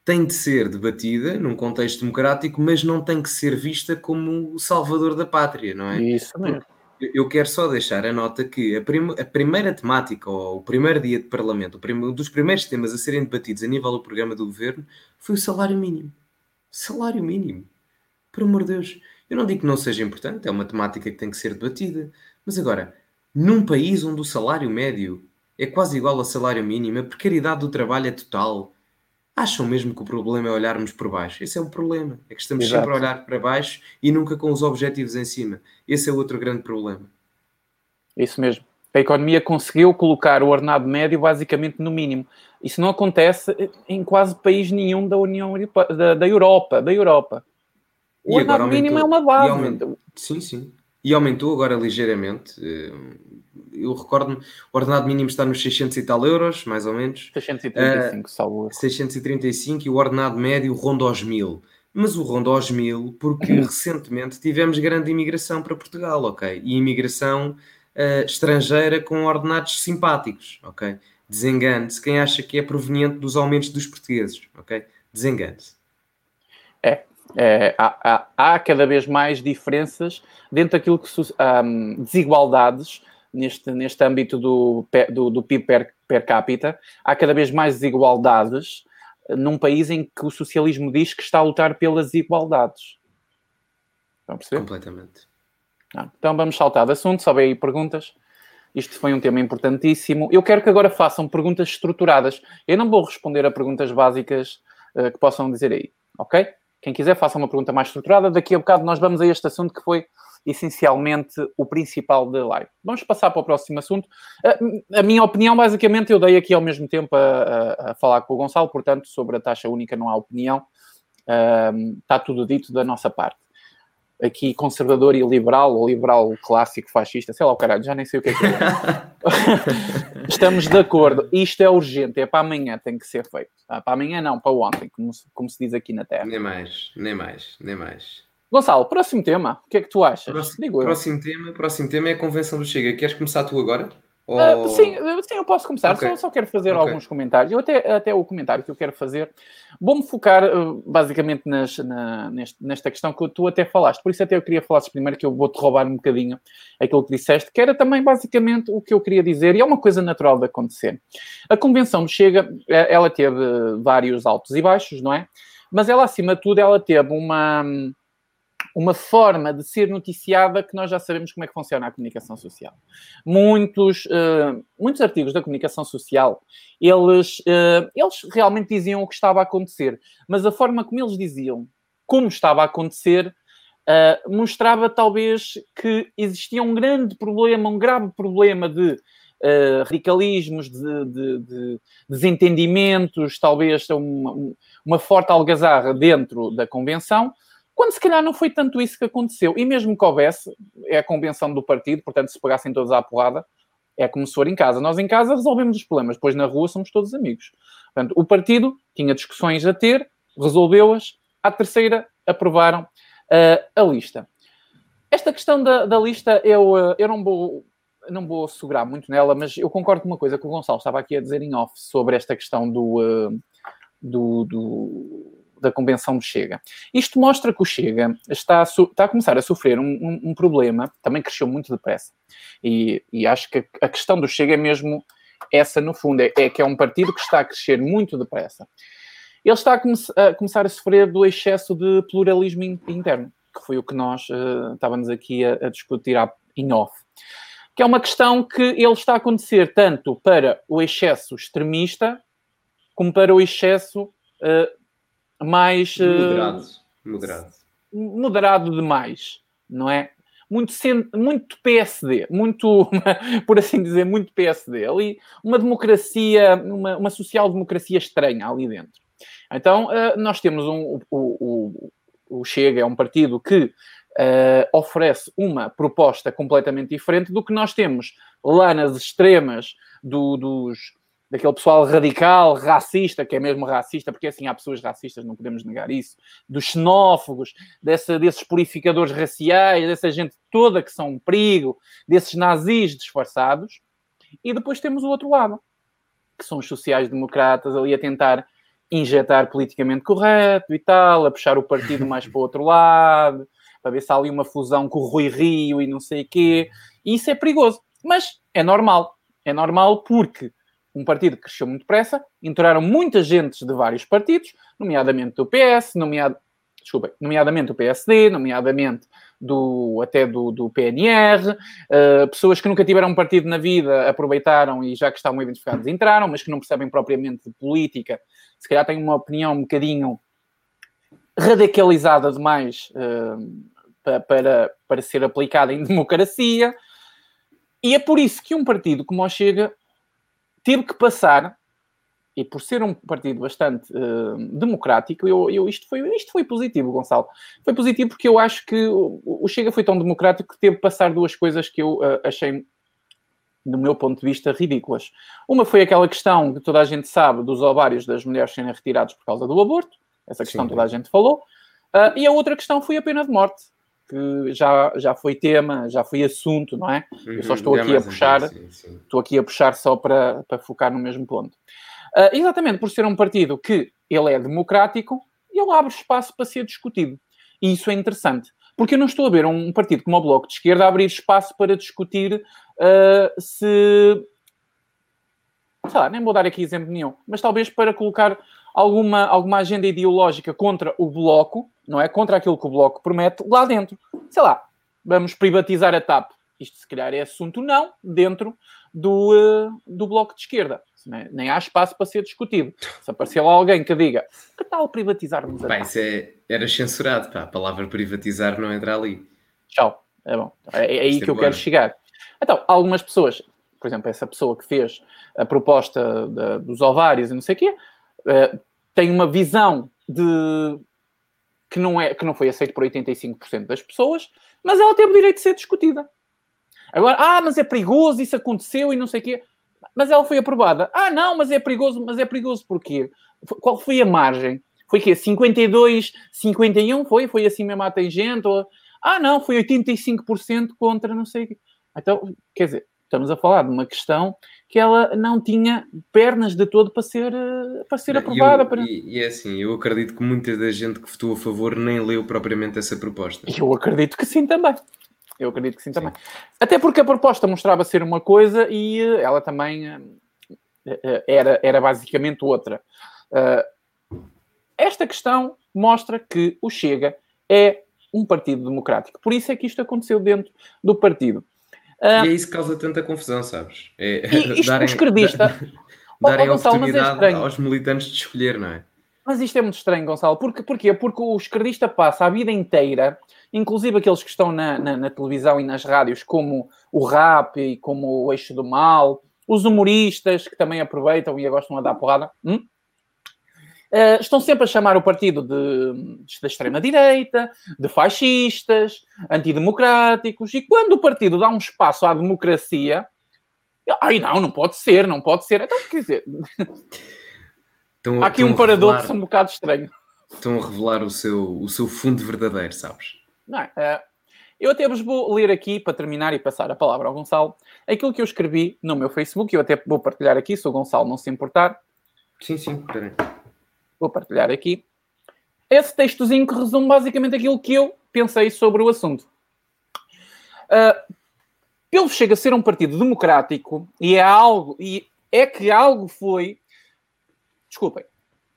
tem de ser debatida num contexto democrático, mas não tem que ser vista como o salvador da pátria, não é?
Isso mesmo.
Eu quero só deixar a nota que a, prim a primeira temática, ou o primeiro dia de Parlamento, um dos primeiros temas a serem debatidos a nível do programa do governo foi o salário mínimo. Salário mínimo. Por amor de Deus. Eu não digo que não seja importante, é uma temática que tem que ser debatida. Mas agora, num país onde o salário médio é quase igual ao salário mínimo, a precariedade do trabalho é total, acham mesmo que o problema é olharmos por baixo. Esse é o problema. É que estamos Exato. sempre a olhar para baixo e nunca com os objetivos em cima. Esse é outro grande problema.
Isso mesmo. A economia conseguiu colocar o ordenado médio basicamente no mínimo. Isso não acontece em quase país nenhum da União da, da Europa. Da Europa. O e ordenado mínimo é uma base.
Aumentou, sim, sim. E aumentou agora ligeiramente. Eu recordo-me, o ordenado mínimo está nos 600 e tal euros, mais ou menos.
635, uh, salvo.
635 e o ordenado médio ronda aos 1000. Mas o ronda aos 1000 porque (coughs) recentemente tivemos grande imigração para Portugal, ok? E imigração uh, estrangeira com ordenados simpáticos, ok? Desengane-se quem acha que é proveniente dos aumentos dos portugueses, ok? Desengane-se.
É, é, há, há, há, cada vez mais diferenças dentro daquilo que um, desigualdades neste, neste âmbito do, do, do PIB per, per capita, há cada vez mais desigualdades num país em que o socialismo diz que está a lutar pelas igualdades.
Estão a perceber? Completamente.
Ah, então vamos saltar de assunto, só aí perguntas. Isto foi um tema importantíssimo. Eu quero que agora façam perguntas estruturadas. Eu não vou responder a perguntas básicas uh, que possam dizer aí, ok? Quem quiser, faça uma pergunta mais estruturada. Daqui a bocado nós vamos a este assunto que foi essencialmente o principal da live. Vamos passar para o próximo assunto. A, a minha opinião, basicamente, eu dei aqui ao mesmo tempo a, a, a, falar com o Gonçalo, portanto, sobre a taxa única não há opinião. Um, está tudo dito da nossa parte aqui conservador e liberal, ou liberal clássico, fascista, sei lá o caralho, já nem sei o que é que é. (laughs) Estamos de acordo, isto é urgente, é para amanhã, tem que ser feito. Ah, para amanhã não, para ontem, como se, como se diz aqui na Terra.
Nem mais, nem mais, nem mais.
Gonçalo, próximo tema, o que é que tu achas?
Próximo, próximo tema, próximo tema é a convenção do Chega. Queres começar tu agora?
Ou... Uh, sim, sim, eu posso começar. Okay. Só, só quero fazer okay. alguns comentários. Eu até, até o comentário que eu quero fazer, vou-me focar uh, basicamente nas, na, neste, nesta questão que tu até falaste. Por isso até eu queria falar primeiro que eu vou-te roubar um bocadinho aquilo que disseste, que era também basicamente o que eu queria dizer, e é uma coisa natural de acontecer. A convenção Chega, eh, ela teve vários altos e baixos, não é? Mas ela, acima de tudo, ela teve uma uma forma de ser noticiada que nós já sabemos como é que funciona a comunicação social. Muitos, uh, muitos artigos da comunicação social, eles, uh, eles realmente diziam o que estava a acontecer, mas a forma como eles diziam como estava a acontecer uh, mostrava talvez que existia um grande problema, um grave problema de radicalismos, de, de, de, desentendimentos, talvez uma, uma forte algazarra dentro da convenção, quando se calhar não foi tanto isso que aconteceu. E mesmo que houvesse, é a convenção do partido, portanto, se pegassem todos à porrada, é como se for em casa. Nós em casa resolvemos os problemas, depois na rua somos todos amigos. Portanto, o partido tinha discussões a ter, resolveu-as, à terceira aprovaram uh, a lista. Esta questão da, da lista, eu, uh, eu não vou não vou segurar muito nela, mas eu concordo com uma coisa que o Gonçalo estava aqui a dizer em off sobre esta questão do, uh, do, do da convenção do Chega. Isto mostra que o Chega está a, está a começar a sofrer um, um, um, problema, também cresceu muito depressa. E, e, acho que a questão do Chega é mesmo essa, no fundo, é, é que é um partido que está a crescer muito depressa. Ele está a, come a começar a sofrer do excesso de pluralismo interno, que foi o que nós uh, estávamos aqui a, a discutir em off que é uma questão que ele está a acontecer tanto para o excesso extremista como para o excesso uh, mais.
Eh, moderado. Moderado.
Moderado demais, não é? Muito, muito PSD, muito, (laughs) por assim dizer, muito PSD. Ali, uma democracia, uma, uma social-democracia estranha ali dentro. Então, uh, nós temos um. O, o, o Chega é um partido que Uh, oferece uma proposta completamente diferente do que nós temos lá nas extremas do, dos, daquele pessoal radical, racista, que é mesmo racista, porque assim há pessoas racistas, não podemos negar isso, dos xenófobos, dessa, desses purificadores raciais, dessa gente toda que são um perigo, desses nazis disfarçados. E depois temos o outro lado, que são os sociais-democratas ali a tentar injetar politicamente correto e tal, a puxar o partido mais para o outro lado, para ver se há ali uma fusão com o Rui Rio e não sei o quê. E isso é perigoso. Mas é normal. É normal porque um partido que cresceu muito depressa, entraram muita gente de vários partidos, nomeadamente do PS, nomeado, nomeadamente do PSD, nomeadamente do, até do, do PNR, uh, eh, pessoas que nunca tiveram um partido na vida aproveitaram e já que estavam identificados entraram, mas que não percebem propriamente de política, se calhar têm uma opinião um bocadinho radicalizada demais uh, para, para ser aplicada em (laughs) democracia. E é por isso que um partido como o Chega teve que passar, e por ser um partido bastante uh, democrático, eu, eu, isto, foi, isto foi positivo, Gonçalo. Foi positivo porque eu acho que o, o Chega foi tão democrático que teve que passar duas coisas que eu uh, achei do meu ponto de vista, ridículas. Uma foi aquela questão que toda a gente sabe dos ovários das mulheres serem retirados por causa do aborto, essa questão Sim. toda a gente falou, uh, e a outra questão foi a pena de morte, que já, já foi tema, já foi assunto, não é? Eu só uhum, estou aqui a puxar, estou aqui a puxar só para, para focar no mesmo ponto. Uh, exatamente por ser um partido que ele é democrático, ele abre espaço para ser discutido. E isso é interessante. Porque eu não estou a ver um partido como o Bloco de Esquerda abrir espaço para discutir uh, se. Sei lá, nem vou dar aqui exemplo nenhum, mas talvez para colocar alguma, alguma agenda ideológica contra o Bloco, não é? Contra aquilo que o Bloco promete lá dentro. Sei lá, vamos privatizar a TAP. Isto, se calhar, é assunto não dentro do, uh, do Bloco de Esquerda. Nem, há espaço para ser discutido. Se aparecer lá alguém que diga que tal privatizarmos a
Bem, isso é, era censurado, pá. A palavra privatizar não entra ali.
Tchau. É bom. É, é aí que eu quero chegar. Então, algumas pessoas, por exemplo, essa pessoa que fez a proposta de, dos ovários e não sei o quê, uh, tem uma visão de que não, é, que não foi aceito por 85% das pessoas, mas ela teve o direito de ser discutida. Agora, ah, mas é perigoso, isso aconteceu e não sei o quê. Mas ela foi aprovada. Ah, não, mas é perigoso, mas é perigoso porquê? Qual foi a margem? Foi que 52, 51 foi? Foi assim mesmo a tangente? Ou... Ah, não, foi 85% contra não sei o quê. Então, quer dizer, estamos a falar de uma questão que ela não tinha pernas de todo para ser, eh, para ser aprovada.
Eu,
para...
E, e, é assim, eu acredito que muita da gente que votou a favor nem leu propriamente essa proposta.
Eu acredito que sim também. Eu acredito que sim, sim. também. Até porque a proposta mostrava ser uma coisa e eh, ela também eh, era, era basicamente outra. Esta questão mostra que o Chega é um partido democrático. Por isso é que isto aconteceu dentro do partido.
Uh, e é isso que causa tanta confusão, sabes? É
isto (laughs) darem, esquerdista.
darem (laughs) oh, oh, oportunidade é aos militantes de escolher, não é?
Mas isto é muito estranho, Gonçalo. Porque, porquê? Porque o esquerdista passa a vida inteira, inclusive aqueles que estão na, na, na televisão e nas rádios, como o rap e como o eixo do mal, os humoristas que também aproveitam e gostam a dar porrada. Hum? Uh, estão sempre a chamar o partido de, da extrema-direita, de fascistas, antidemocráticos, e quando o partido dá um espaço à democracia, ai não, não pode ser, não pode ser. Então, quer dizer, estão, há aqui um paradoxo revelar, um bocado estranho.
Estão a revelar o seu, o seu fundo verdadeiro, sabes?
Não é? Uh, eu até vos vou ler aqui, para terminar e passar a palavra ao Gonçalo, aquilo que eu escrevi no meu Facebook, eu até vou partilhar aqui, se o Gonçalo não se importar.
Sim, sim, peraí.
Vou partilhar aqui. Esse textozinho que resume basicamente aquilo que eu pensei sobre o assunto. Uh, pelo chega a ser um partido democrático e é algo e é que algo foi desculpem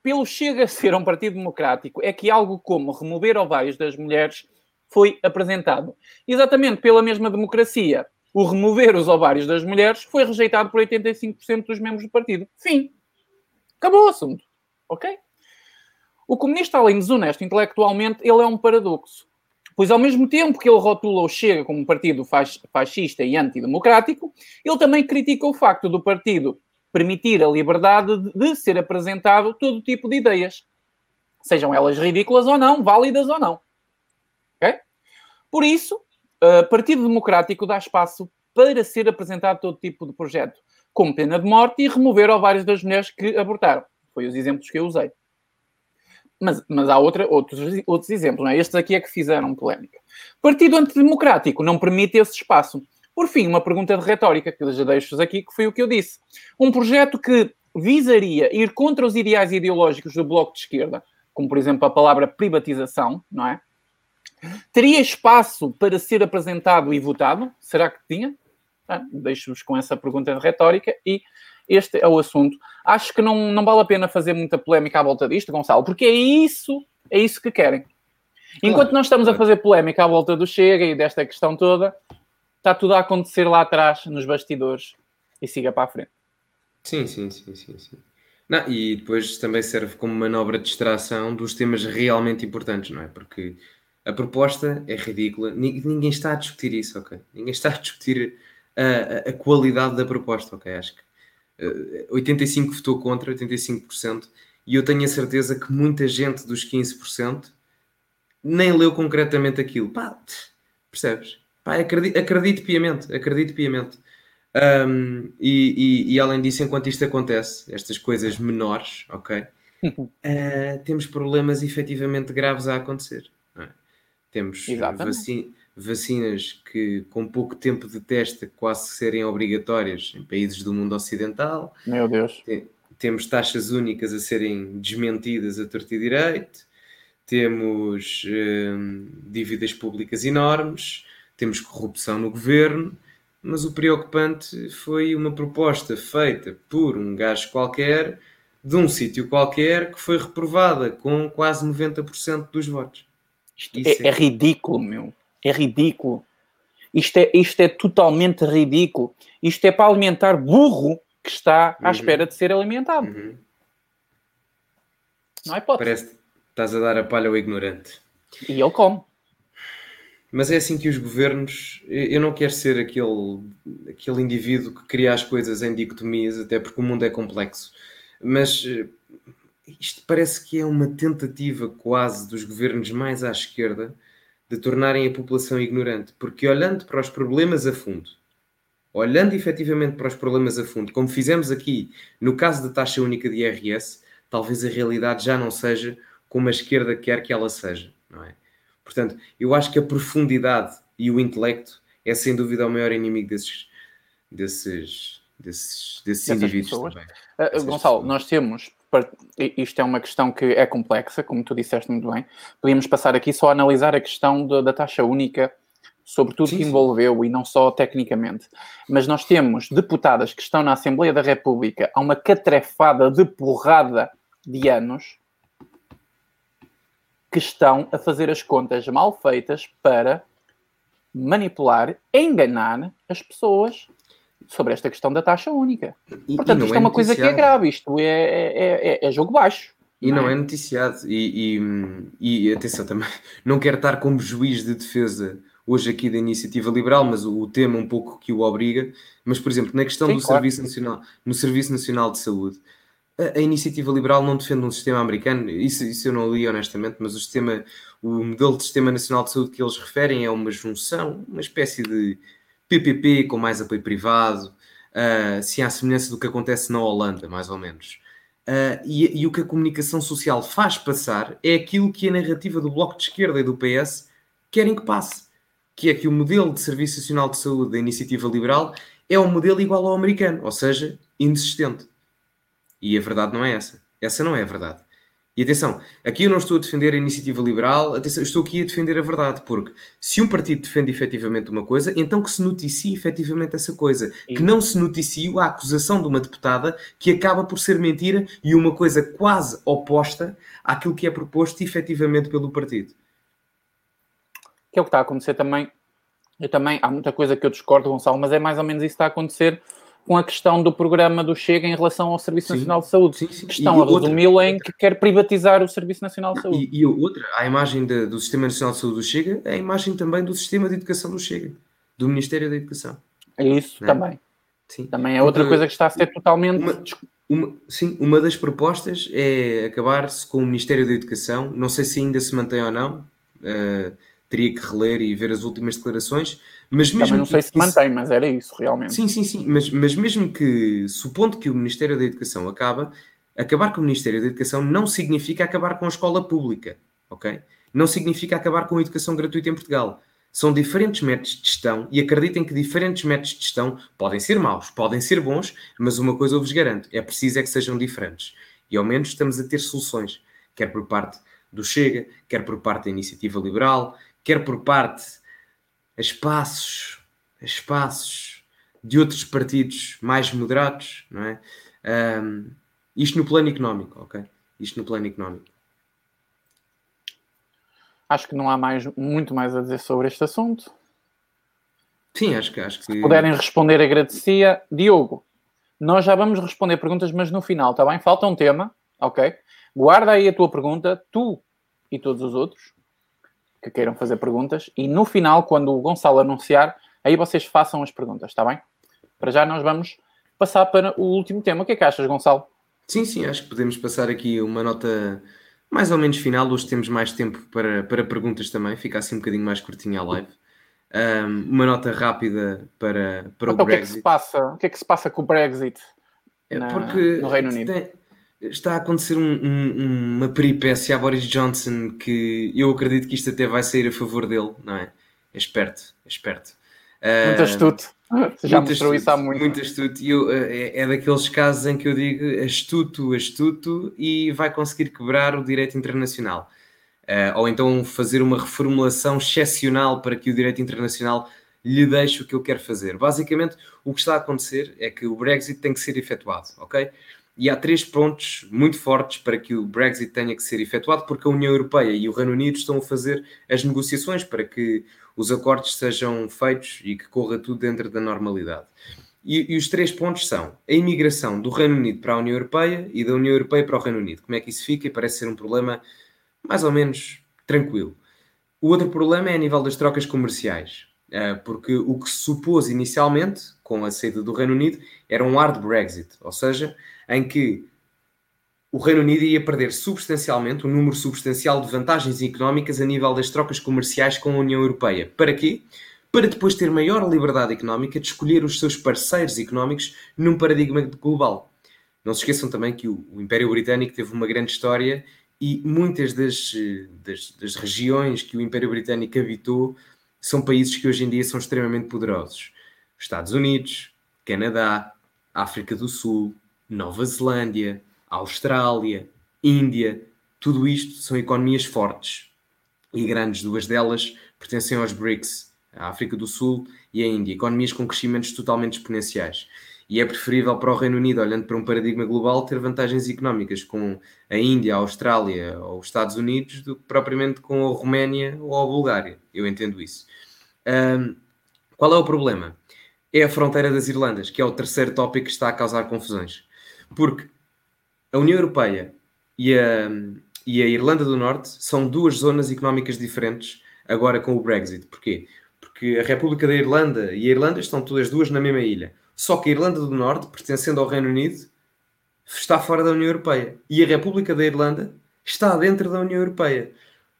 pelo chega a ser um partido democrático é que algo como remover ovários das mulheres foi apresentado. Exatamente pela mesma democracia o remover os ovários das mulheres foi rejeitado por 85% dos membros do partido. Fim. Acabou o assunto. Ok o comunista, além desonesto intelectualmente, ele é um paradoxo. Pois ao mesmo tempo que ele rotula o Chega como um partido fascista e antidemocrático, ele também critica o facto do partido permitir a liberdade de ser apresentado todo tipo de ideias, sejam elas ridículas ou não, válidas ou não. Okay? Por isso, o Partido Democrático dá espaço para ser apresentado todo tipo de projeto, como pena de morte e remover ovários das mulheres que abortaram. Foi os exemplos que eu usei. Mas, mas há outra, outros, outros exemplos, não é? Estes aqui é que fizeram polémica. Partido Antidemocrático não permite esse espaço. Por fim, uma pergunta de retórica que já deixo aqui, que foi o que eu disse. Um projeto que visaria ir contra os ideais ideológicos do Bloco de Esquerda, como por exemplo a palavra privatização, não é? Teria espaço para ser apresentado e votado? Será que tinha? Ah, Deixo-vos com essa pergunta de retórica e este é o assunto. Acho que não, não vale a pena fazer muita polémica à volta disto, Gonçalo, porque é isso, é isso que querem. Enquanto nós estamos a fazer polémica à volta do Chega e desta questão toda, está tudo a acontecer lá atrás, nos bastidores, e siga para a frente.
Sim, sim, sim, sim, sim. Não, e depois também serve como manobra de distração dos temas realmente importantes, não é? Porque a proposta é ridícula, ninguém está a discutir isso, ok? Ninguém está a discutir a, a, a qualidade da proposta, ok? Acho que 85% votou contra, 85%, e eu tenho a certeza que muita gente dos 15% nem leu concretamente aquilo. Pá, percebes? Pá, acredito, acredito piamente, acredito piamente. Um, e, e, e, além disso, enquanto isto acontece, estas coisas menores, ok, uh, (laughs) temos problemas efetivamente graves a acontecer. É? Temos vaci vacinas que, com pouco tempo de teste, quase serem obrigatórias em países do mundo ocidental.
Meu Deus.
Tem, temos taxas únicas a serem desmentidas a torto e direito. Temos hum, dívidas públicas enormes. Temos corrupção no governo mas o preocupante foi uma proposta feita por um gajo qualquer, de um sítio qualquer, que foi reprovada com quase 90% dos votos.
Isto é, é, ridículo, meu. É ridículo. Isto é, isto é totalmente ridículo. Isto é para alimentar burro que está à uhum. espera de ser alimentado. Uhum. Não é hipótese.
Parece que estás a dar a palha ao ignorante.
E ele come.
Mas é assim que os governos. Eu não quero ser aquele, aquele indivíduo que cria as coisas em dicotomias, até porque o mundo é complexo. Mas eh, isto parece que é uma tentativa quase dos governos mais à esquerda de tornarem a população ignorante. Porque olhando para os problemas a fundo, olhando efetivamente para os problemas a fundo, como fizemos aqui no caso da taxa única de IRS, talvez a realidade já não seja como a esquerda quer que ela seja, não é? Portanto, eu acho que a profundidade e o intelecto é sem dúvida o maior inimigo desses, desses, desses, desses indivíduos pessoas. também.
Uh, Gonçalo, pessoas. nós temos, isto é uma questão que é complexa, como tu disseste muito bem, podíamos passar aqui só a analisar a questão de, da taxa única sobre tudo sim, que envolveu e não só tecnicamente. Mas nós temos deputadas que estão na Assembleia da República a uma catrefada de porrada de anos que estão a fazer as contas mal feitas para manipular, enganar as pessoas sobre esta questão da taxa única. E, Portanto, e isto é, é uma coisa que é grave, isto é, é, é, é jogo baixo.
E não, não é? é noticiado. E, e, e, atenção também, (laughs) não quero estar como juiz de defesa hoje aqui da iniciativa liberal, mas o, o tema um pouco que o obriga. Mas, por exemplo, na questão Sim, do claro. Serviço Nacional, no Serviço Nacional de Saúde, a, iniciativa liberal não defende um sistema americano, isso, isso eu não li honestamente, mas o sistema, o modelo de sistema nacional de saúde que eles referem é uma junção, uma espécie de PPP com mais apoio privado, uh, se há semelhança do que acontece na Holanda, mais ou menos. Uh, e, e, o que a comunicação social faz passar é aquilo que a narrativa do Bloco de Esquerda e do PS querem que passe, que é que o modelo de Serviço Nacional de Saúde da Iniciativa Liberal é um modelo igual ao americano, ou seja, inexistente. E a verdade não é essa. Essa não é a verdade. E atenção, aqui eu não estou a defender a iniciativa liberal, atenção, estou aqui a defender a verdade, porque se um partido defende efetivamente uma coisa, então que se noticie efetivamente essa coisa. E... Que não se noticie a acusação de uma deputada que acaba por ser mentira e uma coisa quase oposta àquilo que é proposto efetivamente pelo partido.
Que é o que está a acontecer também. Eu também, há muita coisa que eu discordo, Gonçalo, mas é mais ou menos isso que está a acontecer com a questão do programa do Chega em relação ao Serviço sim, Nacional de Saúde. Sim, sim. Que estão a resumi-lo em que quer privatizar o Serviço Nacional de Saúde.
E, e outra, a imagem de, do Sistema Nacional de Saúde do Chega é a imagem também do Sistema de Educação do Chega, do Ministério da Educação.
É isso é? também. Sim. Também é outra Porque, coisa que está a ser totalmente.
Uma, uma, sim, uma das propostas é acabar-se com o Ministério da Educação. Não sei se ainda se mantém ou não. Uh, teria que reler e ver as últimas declarações, mas mesmo
Também não sei se isso... mantém, mas era isso realmente.
Sim, sim, sim, mas, mas mesmo que, supondo que o Ministério da Educação acaba, acabar com o Ministério da Educação não significa acabar com a escola pública, ok? Não significa acabar com a educação gratuita em Portugal. São diferentes métodos de gestão e acreditem que diferentes métodos de gestão podem ser maus, podem ser bons, mas uma coisa eu vos garanto, é preciso é que sejam diferentes. E ao menos estamos a ter soluções, quer por parte do Chega, quer por parte da Iniciativa Liberal, quer por parte a espaços, a espaços de outros partidos mais moderados, não é? Um, isto no plano económico, ok? Isto no plano económico.
Acho que não há mais, muito mais a dizer sobre este assunto.
Sim, acho que, acho que...
Se puderem responder, agradecia. Diogo, nós já vamos responder perguntas, mas no final, está bem? Falta um tema, ok? Guarda aí a tua pergunta, tu e todos os outros que queiram fazer perguntas e no final, quando o Gonçalo anunciar, aí vocês façam as perguntas, está bem? Para já nós vamos passar para o último tema. O que é que achas, Gonçalo?
Sim, sim, acho que podemos passar aqui uma nota mais ou menos final. Hoje temos mais tempo para, para perguntas também, fica assim um bocadinho mais curtinha a live. Um, uma nota rápida para, para
então,
o Brexit.
O que, é que se passa? o que é que se passa com o Brexit
é na, Porque no Reino Unido? Tem, está a acontecer um, um, uma peripécia a Boris Johnson que eu acredito que isto até vai sair a favor dele, não é? É esperto, é esperto.
Muito uh, astuto. (laughs) Já mostrou astuto, isso há muito.
Muito astuto. E eu, é, é, daqueles casos em que eu digo astuto, astuto e vai conseguir quebrar o direito internacional. Uh, ou então fazer uma reformulação excepcional para que o direito internacional lhe deixe o que ele quer fazer. Basicamente, o que está a acontecer é que o Brexit tem que ser efetuado, ok? E há três pontos muito fortes para que o Brexit tenha que ser efetuado, porque a União Europeia e o Reino Unido estão a fazer as negociações para que os acordos sejam feitos e que corra tudo dentro da normalidade. E, e, os três pontos são a imigração do Reino Unido para a União Europeia e da União Europeia para o Reino Unido. Como é que isso fica? Parece ser um problema mais ou menos tranquilo. O outro problema é a nível das trocas comerciais, eh, porque o que se supôs inicialmente, com a saída do Reino Unido, era um hard Brexit, ou seja, em que o Reino Unido ia perder substancialmente, um número substancial de vantagens económicas a nível das trocas comerciais com a União Europeia. Para quê? Para depois ter maior liberdade económica de escolher os seus parceiros económicos num paradigma global. Não se esqueçam também que o, Império Britânico teve uma grande história e muitas das, das, das regiões que o Império Britânico habitou são países que hoje em dia são extremamente poderosos. Estados Unidos, Canadá, África do Sul, Nova Zelândia, Austrália, Índia, tudo isto são economias fortes e grandes. Duas delas pertencem aos BRICS, a África do Sul e a Índia, economias com crescimentos totalmente exponenciais. E é preferível para o Reino Unido, olhando para um paradigma global, ter vantagens económicas com a Índia, a Austrália ou os Estados Unidos do que propriamente com a Roménia ou a Bulgária. Eu entendo isso. Um, qual é o problema? É a fronteira das Irlandas, que é o terceiro tópico que está a causar confusões. Porque a União Europeia e a, e a Irlanda do Norte são duas zonas económicas diferentes agora com o Brexit. Porquê? Porque a República da Irlanda e a Irlanda estão todas duas na mesma ilha. Só que a Irlanda do Norte, pertencendo ao Reino Unido, está fora da União Europeia. E a República da Irlanda está dentro da União Europeia.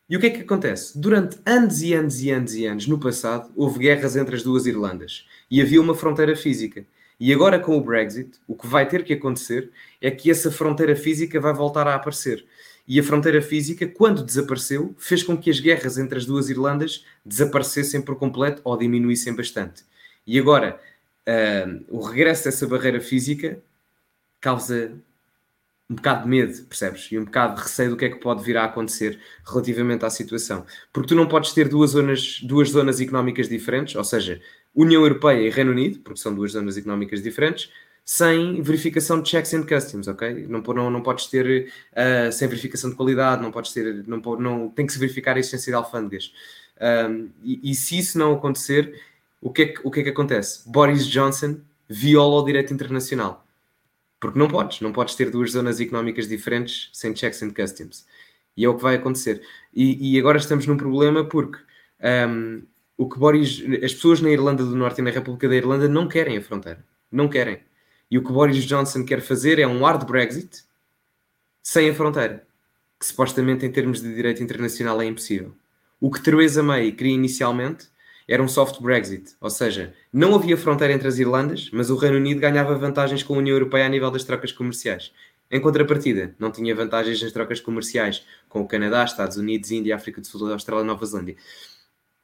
E o que é que acontece? Durante anos e anos e anos e anos, no passado, houve guerras entre as duas Irlandas e havia uma fronteira física. E agora, com o Brexit, o que vai ter que acontecer é que essa fronteira física vai voltar a aparecer. E a fronteira física, quando desapareceu, fez com que as guerras entre as duas Irlandas desaparecessem por completo ou diminuíssem bastante. E agora, uh, o regresso dessa barreira física causa um bocado de medo, percebes? E um bocado de receio do que é que pode vir a acontecer relativamente à situação. Porque tu não podes ter duas zonas, duas zonas económicas diferentes, ou seja, União Europeia e Reino Unido, porque são duas zonas económicas diferentes, sem verificação de checks and customs, ok? Não, não, não podes ter uh, sem verificação de qualidade, não podes ter, não, não tem que se verificar a existência de alfândegas. Um, e, e, se isso não acontecer, o que, é que, o que é que acontece? Boris Johnson viola o direito internacional porque não podes, não podes ter duas zonas económicas diferentes sem checks and customs. E é o que vai acontecer. E, e agora estamos num problema porque um, o que Boris, as pessoas na Irlanda do Norte e na República da Irlanda não querem a fronteira. Não querem. E o que Boris Johnson quer fazer é um hard Brexit sem a fronteira. Que supostamente, em termos de direito internacional, é impossível. O que Theresa May queria inicialmente era um soft Brexit, ou seja, não havia fronteira entre as Irlandas, mas o Reino Unido ganhava vantagens com a União Europeia a nível das trocas comerciais. Em contrapartida, não tinha vantagens nas trocas comerciais com o Canadá, Estados Unidos, Índia, África do Sul, Austrália e Nova Zelândia.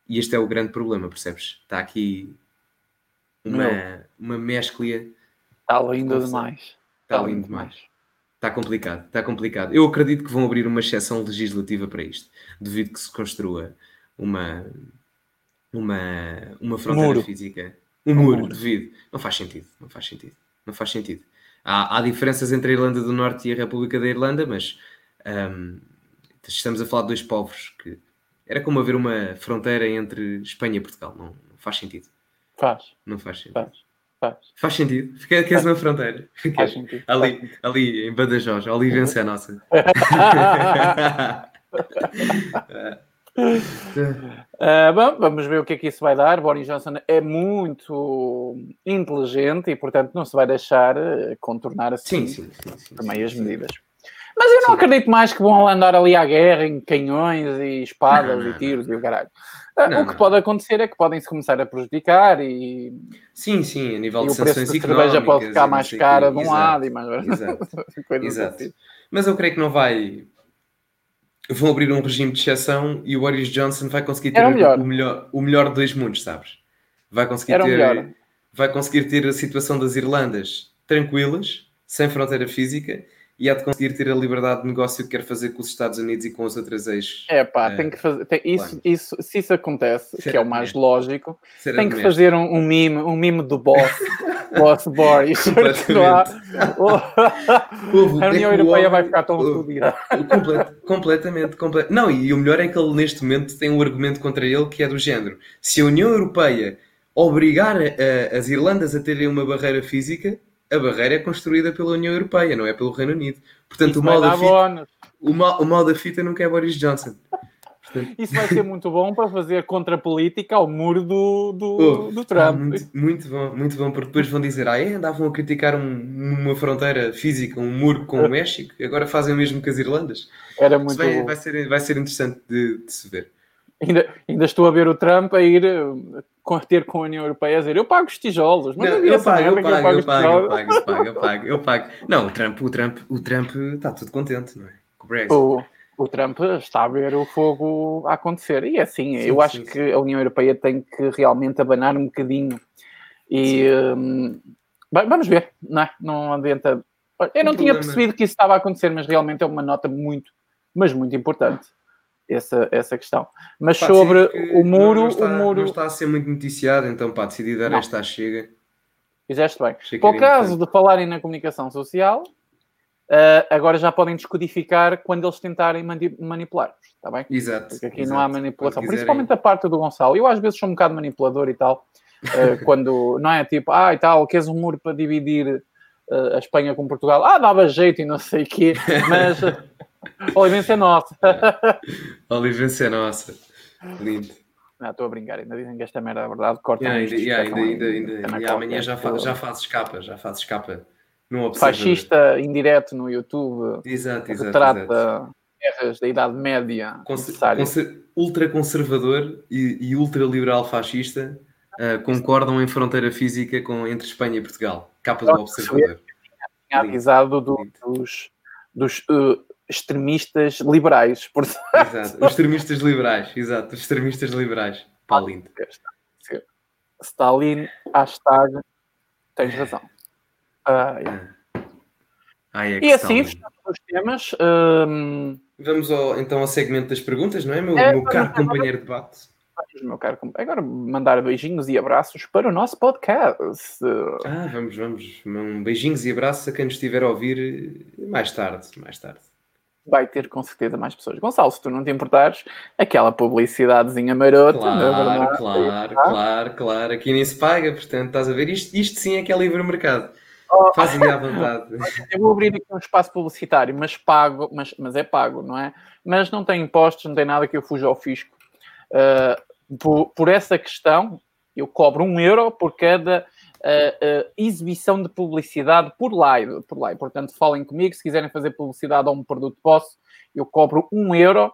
E este é o grande problema, percebes? Está aqui uma, uma mesclia.
Está lindo demais.
Está, está lindo demais. Está complicado, está complicado. Eu acredito que vão abrir uma exceção legislativa para isto, devido que se construa uma, uma, uma fronteira muro. física. Um muro, muro, devido. Não faz sentido, não faz sentido. Não faz sentido. Há, há diferenças entre a Irlanda do Norte e a República da Irlanda, mas um, estamos a falar de dois povos que era como haver uma fronteira entre Espanha e Portugal. Não, não faz sentido.
Faz.
Não faz sentido.
Faz. Faz,
faz sentido. Queres quer uma fronteira? (laughs)
Faz sentido.
Ali,
faz
ali em Badajoz, ali vence a nossa.
Uh, (laughs) bom, vamos ver o que é que isso vai dar. Boris Johnson é muito inteligente e, portanto, não se vai deixar eh, contornar assim
sim, sim, sim,
também as medidas. Mas eu não Sim. acredito mais que vão andar ali à guerra em canhões e espadas não, não, e tiros não. e o caralho. Ah, o que pode acontecer é que podem se começar a prejudicar e.
Sim, sim, a nível
de
sanções
económicas. A cerveja pode ficar mais cara de um lado e mais.
Exato. (laughs) Exato. Assim. Mas eu creio que não vai. Vão abrir um regime de exceção e o Boris Johnson vai conseguir ter o melhor. O, melhor, o melhor de dois mundos, sabes? Vai conseguir Era ter. Vai conseguir ter a situação das Irlandas tranquilas, sem fronteira física, e há de conseguir ter a liberdade de negócio que quer fazer com os Estados Unidos e com os outros eixos.
É pá, uh, tem que fazer. Tem, isso, isso, se isso acontece, que é o mais lógico, tem que fazer um, um mime, um mime do boss, (laughs) boss Boris. (laughs) a União Europeia vai ficar tão fodida.
completamente, completamente. Não, e o melhor é que ele neste momento tem um argumento contra ele que é do género. Se a União Europeia obrigar a, as Irlandas a terem uma barreira física, a barreira é construída pela União Europeia, não é pelo Reino Unido. Portanto, o mal, da fita, o, mal, o mal da fita nunca é Boris Johnson.
Portanto... Isso vai ser muito bom para fazer contra-política ao muro do, do, oh, do Trump. Ah,
muito, muito, bom, muito bom, porque depois vão dizer: ah, é, andavam a criticar um, uma fronteira física, um muro com o México, e agora fazem o mesmo que as Irlandas.
Era muito
vai,
bom.
Vai ser, vai ser interessante de, de se ver.
Ainda, ainda estou a ver o Trump a ir eh, ter com a União Europeia a dizer eu pago os tijolos,
mas não, eu, pago, eu, pago, eu, pago, eu, pago, eu, pago, eu pago, eu pago, eu pago. Não, o Trump, o Trump, o Trump está tudo contente, não é? Com o Brexit.
O, o Trump está a ver o fogo a acontecer. E é assim, sim, eu sim, acho sim. que a União Europeia tem que realmente abanar um bocadinho. E um, vamos ver, não é? Não adianta. Eu não tinha problema... percebido que isso estava a acontecer, mas realmente é uma nota muito, mas muito importante essa, essa questão. Mas pá, sobre o muro, não,
está,
o muro.
Não está a ser muito noticiado, então pá, decidi dar não. esta chega.
Fizeste bem. Por caso de falarem na comunicação social, uh, agora já podem descodificar quando eles tentarem mani manipular-vos, está bem?
Exato.
Porque aqui
exato.
não há manipulação. Principalmente a parte do Gonçalo. Eu às vezes sou um bocado manipulador e tal. Uh, (laughs) quando não é tipo, ah, e tal, queres um muro para dividir a Espanha com Portugal? Ah, dava jeito e não sei o quê, (laughs) mas Olivência é nossa. (laughs)
Olivência é nossa. Lindo.
Não, estou a brincar, ainda dizem que esta merda é verdade. Corta
yeah, ainda, yeah, ainda, ainda, ainda, ainda amanhã já, fa já fazes capa, já fazes capa no observador.
Fascista indireto no YouTube.
Exato, exato.
Retrata guerras da Idade Média.
Conser ultraconservador e, e ultraliberal fascista uh, concordam em fronteira física com, entre Espanha e Portugal. Capa do observador.
Tinha avisado do, dos, dos uh, extremistas liberais. (laughs)
Exato, os extremistas liberais, exato, os extremistas liberais. Pá, lindo.
Stalin, hashtag, tens razão. Ah, yeah.
ah, é
e assim, fechamos os temas. Um...
Vamos ao, então ao segmento das perguntas, não é, meu, é, meu caro companheiro de debate?
Meu caro, agora mandar beijinhos e abraços para o nosso podcast.
Ah, vamos, vamos. Um beijinhos e abraços a quem nos estiver a ouvir mais tarde, mais tarde
vai ter com certeza mais pessoas. Gonçalo, se tu não te importares, aquela publicidadezinha marota,
claro, verdade, claro, ah? claro, claro, aqui nem se paga, portanto, estás a ver, isto, isto sim é que é livre mercado. Oh. Fazem à vontade. (laughs)
Eu vou abrir aqui um espaço publicitário, mas pago, mas, mas é pago, não é? Mas não tem impostos, não tem nada que eu fuja ao fisco. Uh, por, por essa questão, eu cobro um euro por cada uh, exibição de publicidade por live, por live. Portanto, falem comigo, se quiserem fazer publicidade a um produto vosso, eu cobro um euro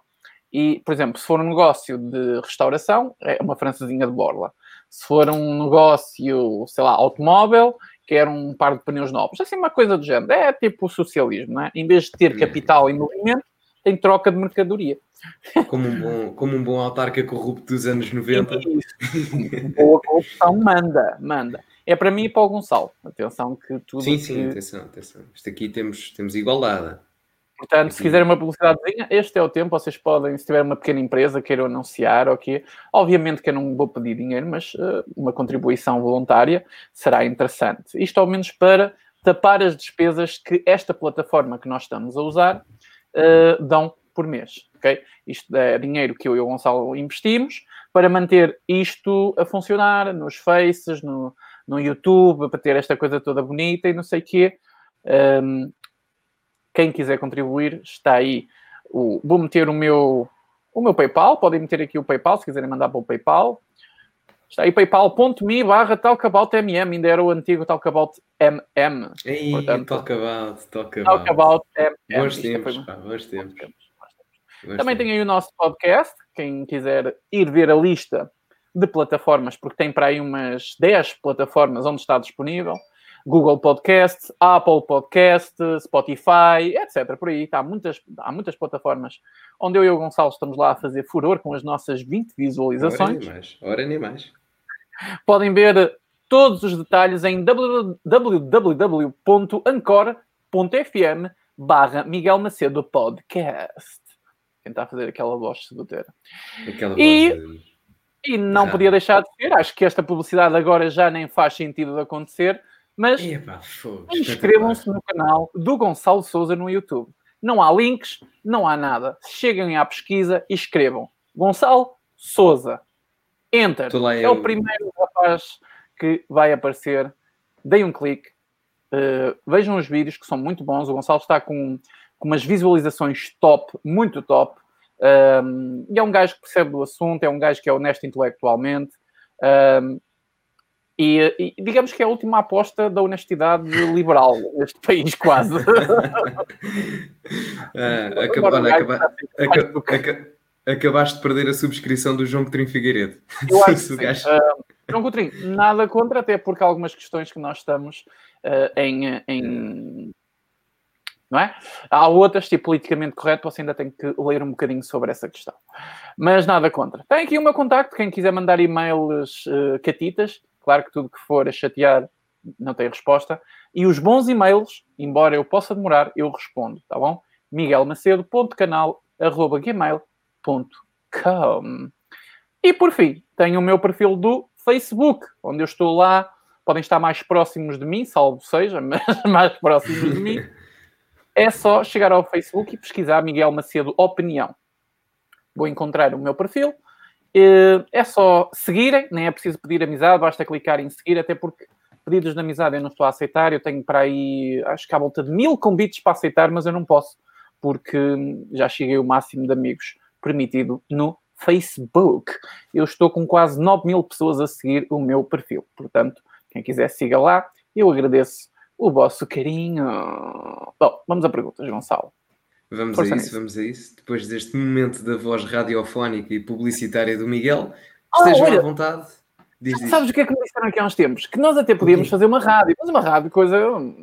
e, por exemplo, se for um negócio de restauração, é uma francesinha de borla. Se for um negócio, sei lá, automóvel, quer um par de pneus novos. Assim, uma coisa do género. É tipo o socialismo, não é? Em vez de ter capital e movimento, tem troca de mercadoria.
Como um bom, como um bom autarca corrupto dos anos 90.
Boa (laughs) corrupção manda, manda é para mim e para o Gonçalo. Atenção que tudo.
Sim, sim, que... atenção, atenção. Isto aqui temos, temos igualdade.
Portanto, se quiserem uma publicidadezinha, este é o tempo. Vocês podem, se tiver uma pequena empresa, queiram anunciar, ok. Obviamente que eu não vou pedir dinheiro, mas uh, uma contribuição voluntária será interessante. Isto ao menos para tapar as despesas que esta plataforma que nós estamos a usar uh, dão por mês, ok? Isto é dinheiro que eu e o Gonçalo investimos para manter isto a funcionar nos Faces, no, no YouTube para ter esta coisa toda bonita e não sei o quê. Um, quem quiser contribuir, está aí. O, vou meter o meu, o meu PayPal, podem meter aqui o PayPal se quiserem mandar para o PayPal. Está aí paypal.me barra talkaboutmm, ainda era o antigo talkaboutmm.
Ei, Portanto, talkabout, talkabout.
Talkabout MM.
Bons tempos, pá, bons tempos.
Também tem aí o nosso podcast, quem quiser ir ver a lista de plataformas, porque tem para aí umas 10 plataformas onde está disponível. Google Podcast, Apple Podcast, Spotify, etc. Por aí tá, há muitas, há muitas plataformas onde eu e o Gonçalo estamos lá a fazer furor com as nossas 20 visualizações.
Ora nem mais, ora nem mais.
Podem ver todos os detalhes em www.ancor.fm barra Miguel Macedo Podcast. Tentar fazer aquela voz sedutora.
Aquela e, voz
e não ah. podia deixar de ser. Acho que esta publicidade agora já nem faz sentido de acontecer. Mas inscrevam-se no canal do Gonçalo Souza no YouTube. Não há links, não há nada. Cheguem à pesquisa e escrevam. Gonçalo Souza. Enter. É o primeiro rapaz que vai aparecer. Deem um clique. Uh, vejam os vídeos que são muito bons. O Gonçalo está com, com umas visualizações top, muito top. Um, e é um gajo que percebe do assunto, é um gajo que é honesto intelectualmente. Um, e, e, digamos que é a última aposta da honestidade liberal neste país, quase. (laughs)
ah, acaba, olha, acaba, acaba, acabaste de perder a subscrição do João Coutinho Figueiredo.
Eu acho (laughs) que sim. uh, João Coutinho, nada contra, até porque algumas questões que nós estamos uh, em, em não é? Há outras, tipo politicamente correto, você ainda tem que ler um bocadinho sobre essa questão. Mas nada contra. Tem aqui o meu contacto, quem quiser mandar e-mails uh, catitas, Claro que tudo que for a chatear não tem resposta. E os bons e-mails, embora eu possa demorar, eu respondo, tá bom? miguelmacedo.canal.gmail.com E por fim, tenho o meu perfil do Facebook, onde eu estou lá. Podem estar mais próximos de mim, salvo seja, (laughs) mas mais próximos de mim. É só chegar ao Facebook e pesquisar Miguel Macedo Opinião. Vou encontrar o meu perfil é só seguirem, nem é preciso pedir amizade, basta clicar em seguir, até porque pedidos de amizade eu não estou a aceitar. Eu tenho para aí, acho que há volta de mil convites para aceitar, mas eu não posso, porque já cheguei ao máximo de amigos permitido no Facebook. Eu estou com quase 9 mil pessoas a seguir o meu perfil. Portanto, quem quiser siga lá, eu agradeço o vosso carinho. Bom, vamos a perguntas, Gonçalo.
Vamos Força a isso, nisso. vamos a isso. Depois deste momento da voz radiofónica e publicitária do Miguel, estejam oh, à vontade.
Diz, diz. Sabes o que é que me disseram aqui há uns tempos? Que nós até podíamos fazer uma rádio, mas uma rádio, coisa,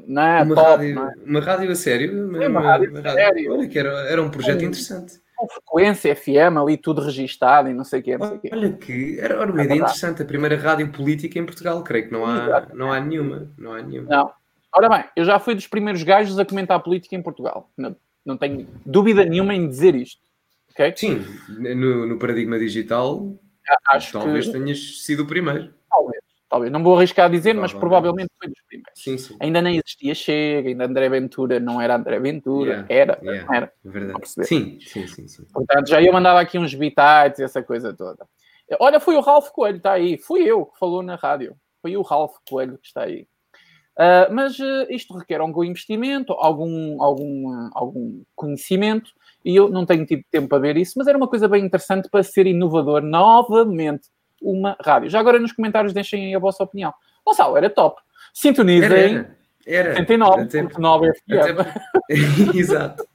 não é?
Uma,
top,
rádio,
não é?
uma rádio a sério?
Uma, uma, rádio uma, a sério.
Olha, que era, era um projeto com, interessante.
Com frequência, FM, ali tudo registado e não sei o quê, não sei
quê. Olha que era uma é ideia interessante, a primeira rádio política em Portugal, creio que não há, não há nenhuma. Não há nenhuma.
Não. Ora bem, eu já fui dos primeiros gajos a comentar política em Portugal. Não tenho dúvida nenhuma em dizer isto. Okay?
Sim, no, no paradigma digital, Acho talvez que... tenhas sido o primeiro.
Talvez. Não vou arriscar a dizer, mas provavelmente foi dos primeiros.
Sim, sim.
Ainda nem existia Chega, ainda André Ventura não era André Ventura, yeah, era, yeah, não era.
Verdade. Sim, sim, sim, sim.
Portanto, já eu mandava aqui uns bitites, essa coisa toda. Olha, foi o Ralph Coelho, está aí. Fui eu que falou na rádio. Foi o Ralph Coelho que está aí. Uh, mas uh, isto requer algum investimento, algum, algum, uh, algum conhecimento, e eu não tenho tido tempo para ver isso, mas era uma coisa bem interessante para ser inovador novamente uma rádio. Já agora nos comentários deixem a vossa opinião. Gonçalo, era top. Sintonizem. Era,
era.
79.9 FM.
Até... Exato.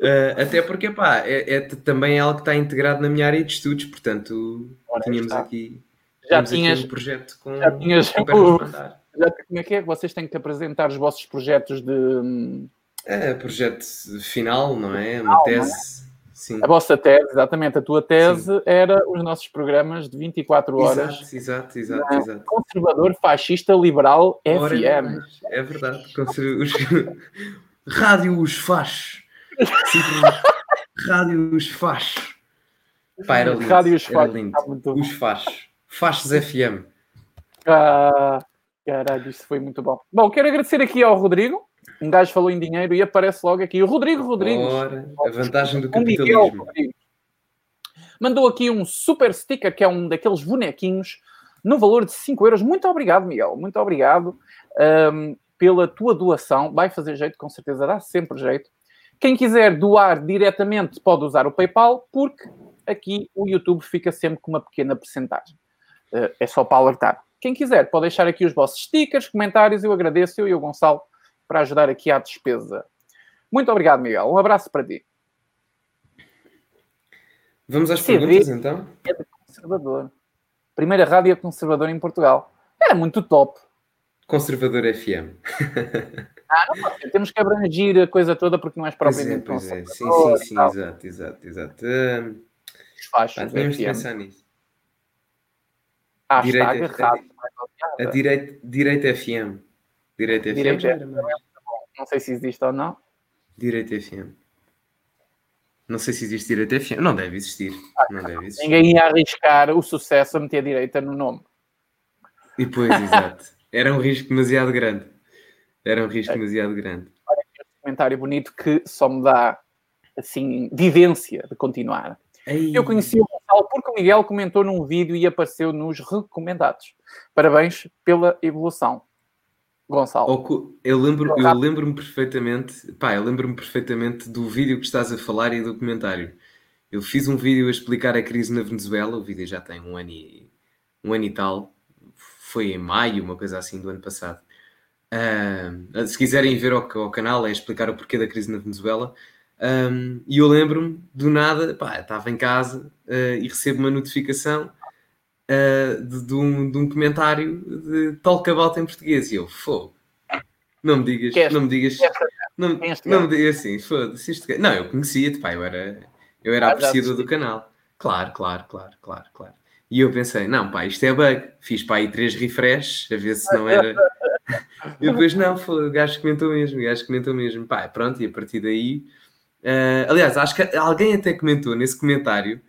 Uh, até porque, (laughs) pá, é, é, também é algo que está integrado na minha área de estudos, portanto, Ora, tínhamos está. aqui,
já tinhas,
um projeto com,
já tinhas
com (laughs)
o, já, como é que é? Vocês têm que apresentar os vossos projetos de.
É, projeto final, não é? Uma tese. É? Sim.
A vossa tese, exatamente. A tua tese Sim. era os nossos programas de 24 horas.
Exato, exato, exato. exato.
Conservador, fascista, liberal,
Ora, FM. É verdade. Os... (laughs) Rádio os faz. Rádio os faz. Pá, era lindo. Rádio os faz. Lindo. Os faz. FM.
Ah, Caralho, isso foi muito bom. Bom, quero agradecer aqui ao Rodrigo. Um gajo falou em dinheiro e aparece logo aqui. O Rodrigo Rodrigues.
Ora, a vantagem do capitalismo.
Mandou aqui um super sticker, que é um daqueles bonequinhos, no valor de 5 euros. Muito obrigado, Miguel. Muito obrigado um, pela tua doação. Vai fazer jeito, com certeza dá sempre jeito. Quem quiser doar diretamente pode usar o PayPal, porque aqui o YouTube fica sempre com uma pequena percentagem. Uh, é só para alertar. Quem quiser, pode deixar aqui os vossos stickers, comentários, eu agradeço, eu e o Gonçalo, para ajudar aqui à despesa. Muito obrigado, Miguel. Um abraço para ti.
Vamos às CD perguntas, então?
É de conservador. Primeira rádio conservador em Portugal. Era muito top.
Conservador FM.
ah, não. Temos que abrangir a coisa toda porque não és propriamente
pois é, pois é. Sim, sim, sim, exato, exato, exato. Uh,
Fachos,
Devemos pensar nisso.
Hashtag
direita, a, a direita, direita FM. Direita FM. Direita,
não sei se existe ou não.
Direita FM. Não sei se existe direita FM. Não deve existir. Ah, não deve existir.
Ninguém ia arriscar o sucesso a meter direita no nome.
E pois, exato. Era um risco demasiado grande. Era um risco é. demasiado grande.
Olha, um comentário bonito que só me dá assim, vivência de continuar. Ei. Eu conheci o Gonçalo porque o Miguel comentou num vídeo e apareceu nos recomendados. Parabéns pela evolução. Gonçalo.
Eu lembro, eu lembro-me perfeitamente, pá, eu lembro-me perfeitamente do vídeo que estás a falar e do comentário. Eu fiz um vídeo a explicar a crise na Venezuela, o vídeo já tem um ano e, um ano e tal, foi em maio, uma coisa assim, do ano passado. Uh, se quiserem ver ao, ao, canal, é explicar o porquê da crise na Venezuela. Um, e eu lembro-me, do nada, pá, estava em casa uh, e recebo uma notificação uh, de, de, um, de, um, comentário de talk about em português. E eu, fogo. Não me digas, Queres? não me digas. Não, não me digas assim, foda-se. Não, eu conhecia-te, pá, eu era, eu era ah, apreciador do canal. Claro, claro, claro, claro, claro. E eu pensei, não, pá, isto é bug. Fiz para aí três refresh, a ver se não era. (laughs) e depois, não, foi, o gajo comentou mesmo, o gajo comentou mesmo. Pá, pronto, e a partir daí. Uh, aliás, acho que alguém até comentou nesse comentário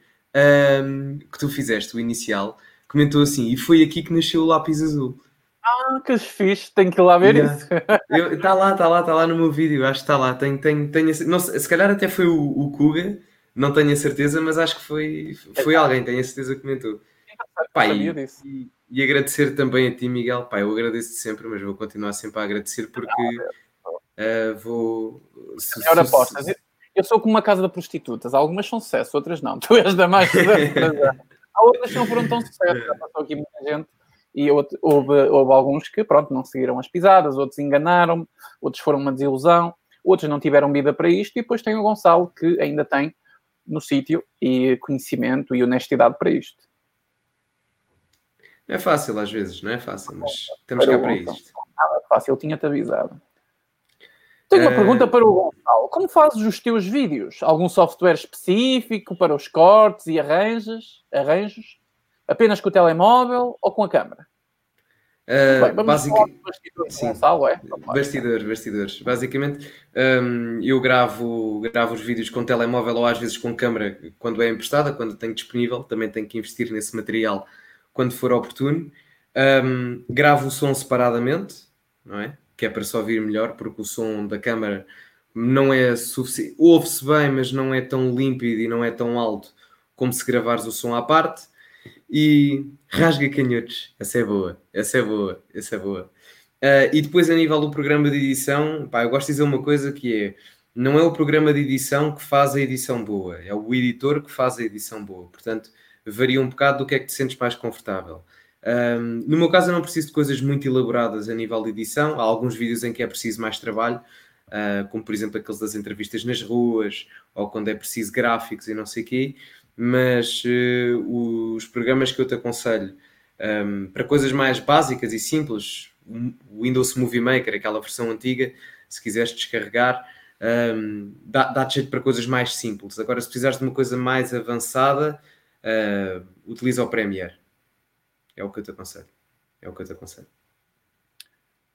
um, que tu fizeste, o inicial, comentou assim, e foi aqui que nasceu o lápis azul.
Ah, que fixe, tenho que ir lá ver yeah. isso. (laughs)
Está lá, está lá, está lá no meu vídeo, acho que está lá. Tenho, tenho, tenho, não, se calhar até foi o, o Kuga, não tenho a certeza, mas acho que foi, foi alguém, tenho a certeza que comentou. Pá, e, e, e, agradecer também a ti, Miguel. Pá, eu agradeço sempre, mas vou continuar sempre a agradecer porque uh, vou.
Se, Melhor apostas. Eu sou como uma casa de prostitutas, algumas são sucesso, outras não. (laughs) Tu és da mais (laughs) Há outras que não foram tão sucesso, já passou aqui muita gente e houve, houve alguns que, pronto, não seguiram as pisadas, outros enganaram outros foram uma desilusão, outros não tiveram vida para isto, e depois tem o Gonçalo, que ainda tem no sítio e conhecimento e honestidade para isto.
É fácil às vezes, não é fácil, mas temos cá para isto.
Nada é fácil, eu tinha-te avisado. Tenho uma uh... pergunta para o Gonçalo. Como fazes os teus vídeos? Algum software específico para os cortes e arranjos? arranjos? Apenas com o telemóvel ou com a câmera?
Uh, Bem, basic... bastidores, Gonçalo, é? bastidores, bastidores. Basicamente, um, eu gravo, gravo os vídeos com telemóvel ou às vezes com câmera quando é emprestada, quando tenho disponível. Também tenho que investir nesse material quando for oportuno. Um, gravo o som separadamente, não é? Que é para só ouvir melhor, porque o som da câmara não é suficiente. Ouve-se bem, mas não é tão límpido e não é tão alto como se gravares o som à parte. E rasga canhotos, essa é boa, essa é boa, essa é boa. Uh, e depois, a nível do programa de edição, pá, eu gosto de dizer uma coisa que é: não é o programa de edição que faz a edição boa, é o editor que faz a edição boa. Portanto, varia um bocado do que é que te sentes mais confortável. Um, no meu caso, eu não preciso de coisas muito elaboradas a nível de edição. Há alguns vídeos em que é preciso mais trabalho, uh, como por exemplo aqueles das entrevistas nas ruas, ou quando é preciso gráficos e não sei o quê. Mas uh, os programas que eu te aconselho um, para coisas mais básicas e simples, o Windows Movie Maker, aquela versão antiga, se quiseres descarregar, um, dá-te dá jeito para coisas mais simples. Agora, se precisares de uma coisa mais avançada, uh, utiliza o Premiere é o que eu te aconselho. É o que eu te aconselho.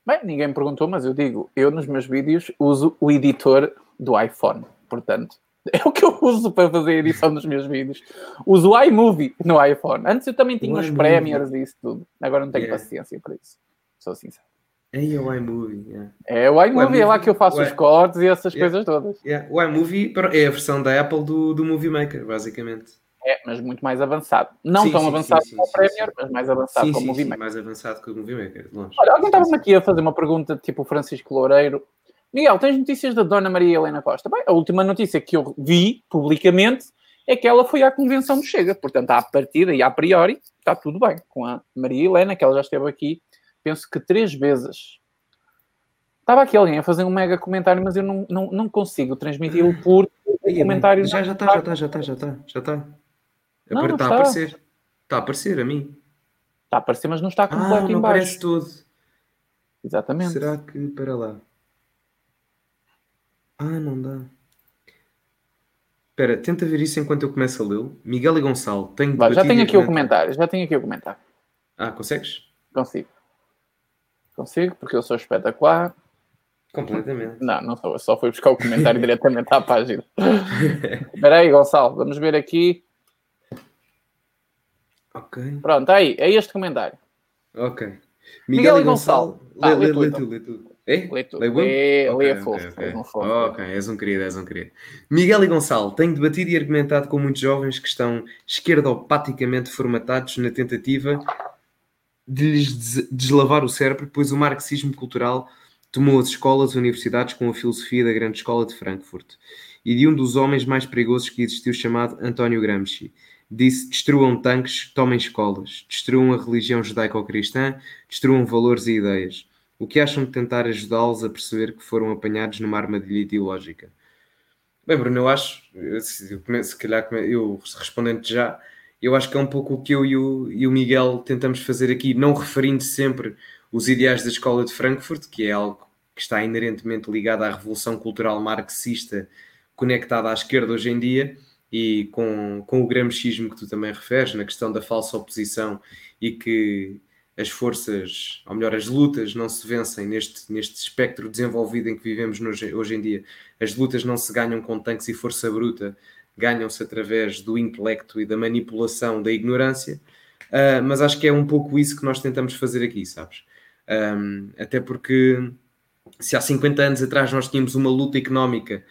Bem, ninguém me perguntou, mas eu digo, eu nos meus vídeos uso o editor do iPhone, portanto, (laughs) é o que eu uso para fazer a edição dos meus vídeos. Uso o iMovie no iPhone. Antes eu também tinha o os Premiers e isso tudo. Agora não tenho yeah. paciência para isso. Sou sincero.
É o iMovie. Yeah.
É o iMovie, o iMovie, é lá que eu faço os cortes e essas yeah. coisas todas.
O iMovie é a versão da Apple do, do Movie Maker, basicamente.
É, mas muito mais avançado. Não sim, tão sim, avançado sim, como o Premier, mas mais avançado como o Movie Maker.
mais avançado que o Movie Maker, longe.
Olha, alguém estava-me aqui a fazer uma pergunta, tipo o Francisco Loureiro. Miguel, tens notícias da Dona Maria Helena Costa? Bem, a última notícia que eu vi publicamente é que ela foi à convenção do Chega. Portanto, à partida e a priori, está tudo bem com a Maria Helena, que ela já esteve aqui, penso que três vezes. Estava aqui alguém a fazer um mega comentário, mas eu não, não, não consigo transmiti-lo por comentário.
Já, já está, já está, já está, já está, já está. Não, está a aparecer. Está a aparecer a mim.
Está a aparecer, mas não está completo ah, não
embaixo. aparece todo.
Exatamente.
Será que, para lá. Ah, não dá. Espera, tenta ver isso enquanto eu começo a lê-lo. Miguel e Gonçalo, tenho
Vai, Já tenho aqui o comentário, já tenho aqui o comentário.
Ah, consegues?
Consigo. Consigo, porque eu sou espetacular.
Completamente.
Não, não sou. Eu só fui buscar o comentário (laughs) diretamente à página. Espera aí, Gonçalo, vamos ver aqui.
Ok.
Pronto, aí, é este comentário.
Ok.
Miguel, Miguel e Gonçalo.
Gonçalo. Lê, ah, lê, lê, tu, lê tu.
É? Lê tu. Lê, lê, okay, lê fofo. Okay, okay.
fofo. ok, és um querido, és um querido. Miguel e Gonçalo têm debatido e argumentado com muitos jovens que estão esquerdopaticamente formatados na tentativa de lhes deslavar o cérebro, pois o marxismo cultural tomou as escolas e universidades com a filosofia da Grande Escola de Frankfurt e de um dos homens mais perigosos que existiu, chamado António Gramsci. Disse: destruam tanques, tomem escolas, destruam a religião judaico-cristã, destruam valores e ideias. O que acham de tentar ajudá-los a perceber que foram apanhados numa armadilha ideológica? Bem, Bruno, eu acho, se, se calhar eu respondendo já, eu acho que é um pouco o que eu e o, e o Miguel tentamos fazer aqui, não referindo sempre os ideais da Escola de Frankfurt, que é algo que está inerentemente ligado à revolução cultural marxista conectada à esquerda hoje em dia, e com, com o gramscismo que tu também referes, na questão da falsa oposição e que as forças, ou melhor, as lutas não se vencem neste, neste espectro desenvolvido em que vivemos hoje, hoje em dia. As lutas não se ganham com tanques e força bruta, ganham-se através do intelecto e da manipulação da ignorância. Uh, mas acho que é um pouco isso que nós tentamos fazer aqui, sabes? Um, até porque se há 50 anos atrás nós tínhamos uma luta económica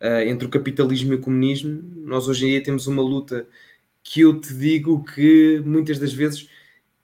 uh, entre o capitalismo e o comunismo, nós hoje em dia temos uma luta que eu te digo que muitas das vezes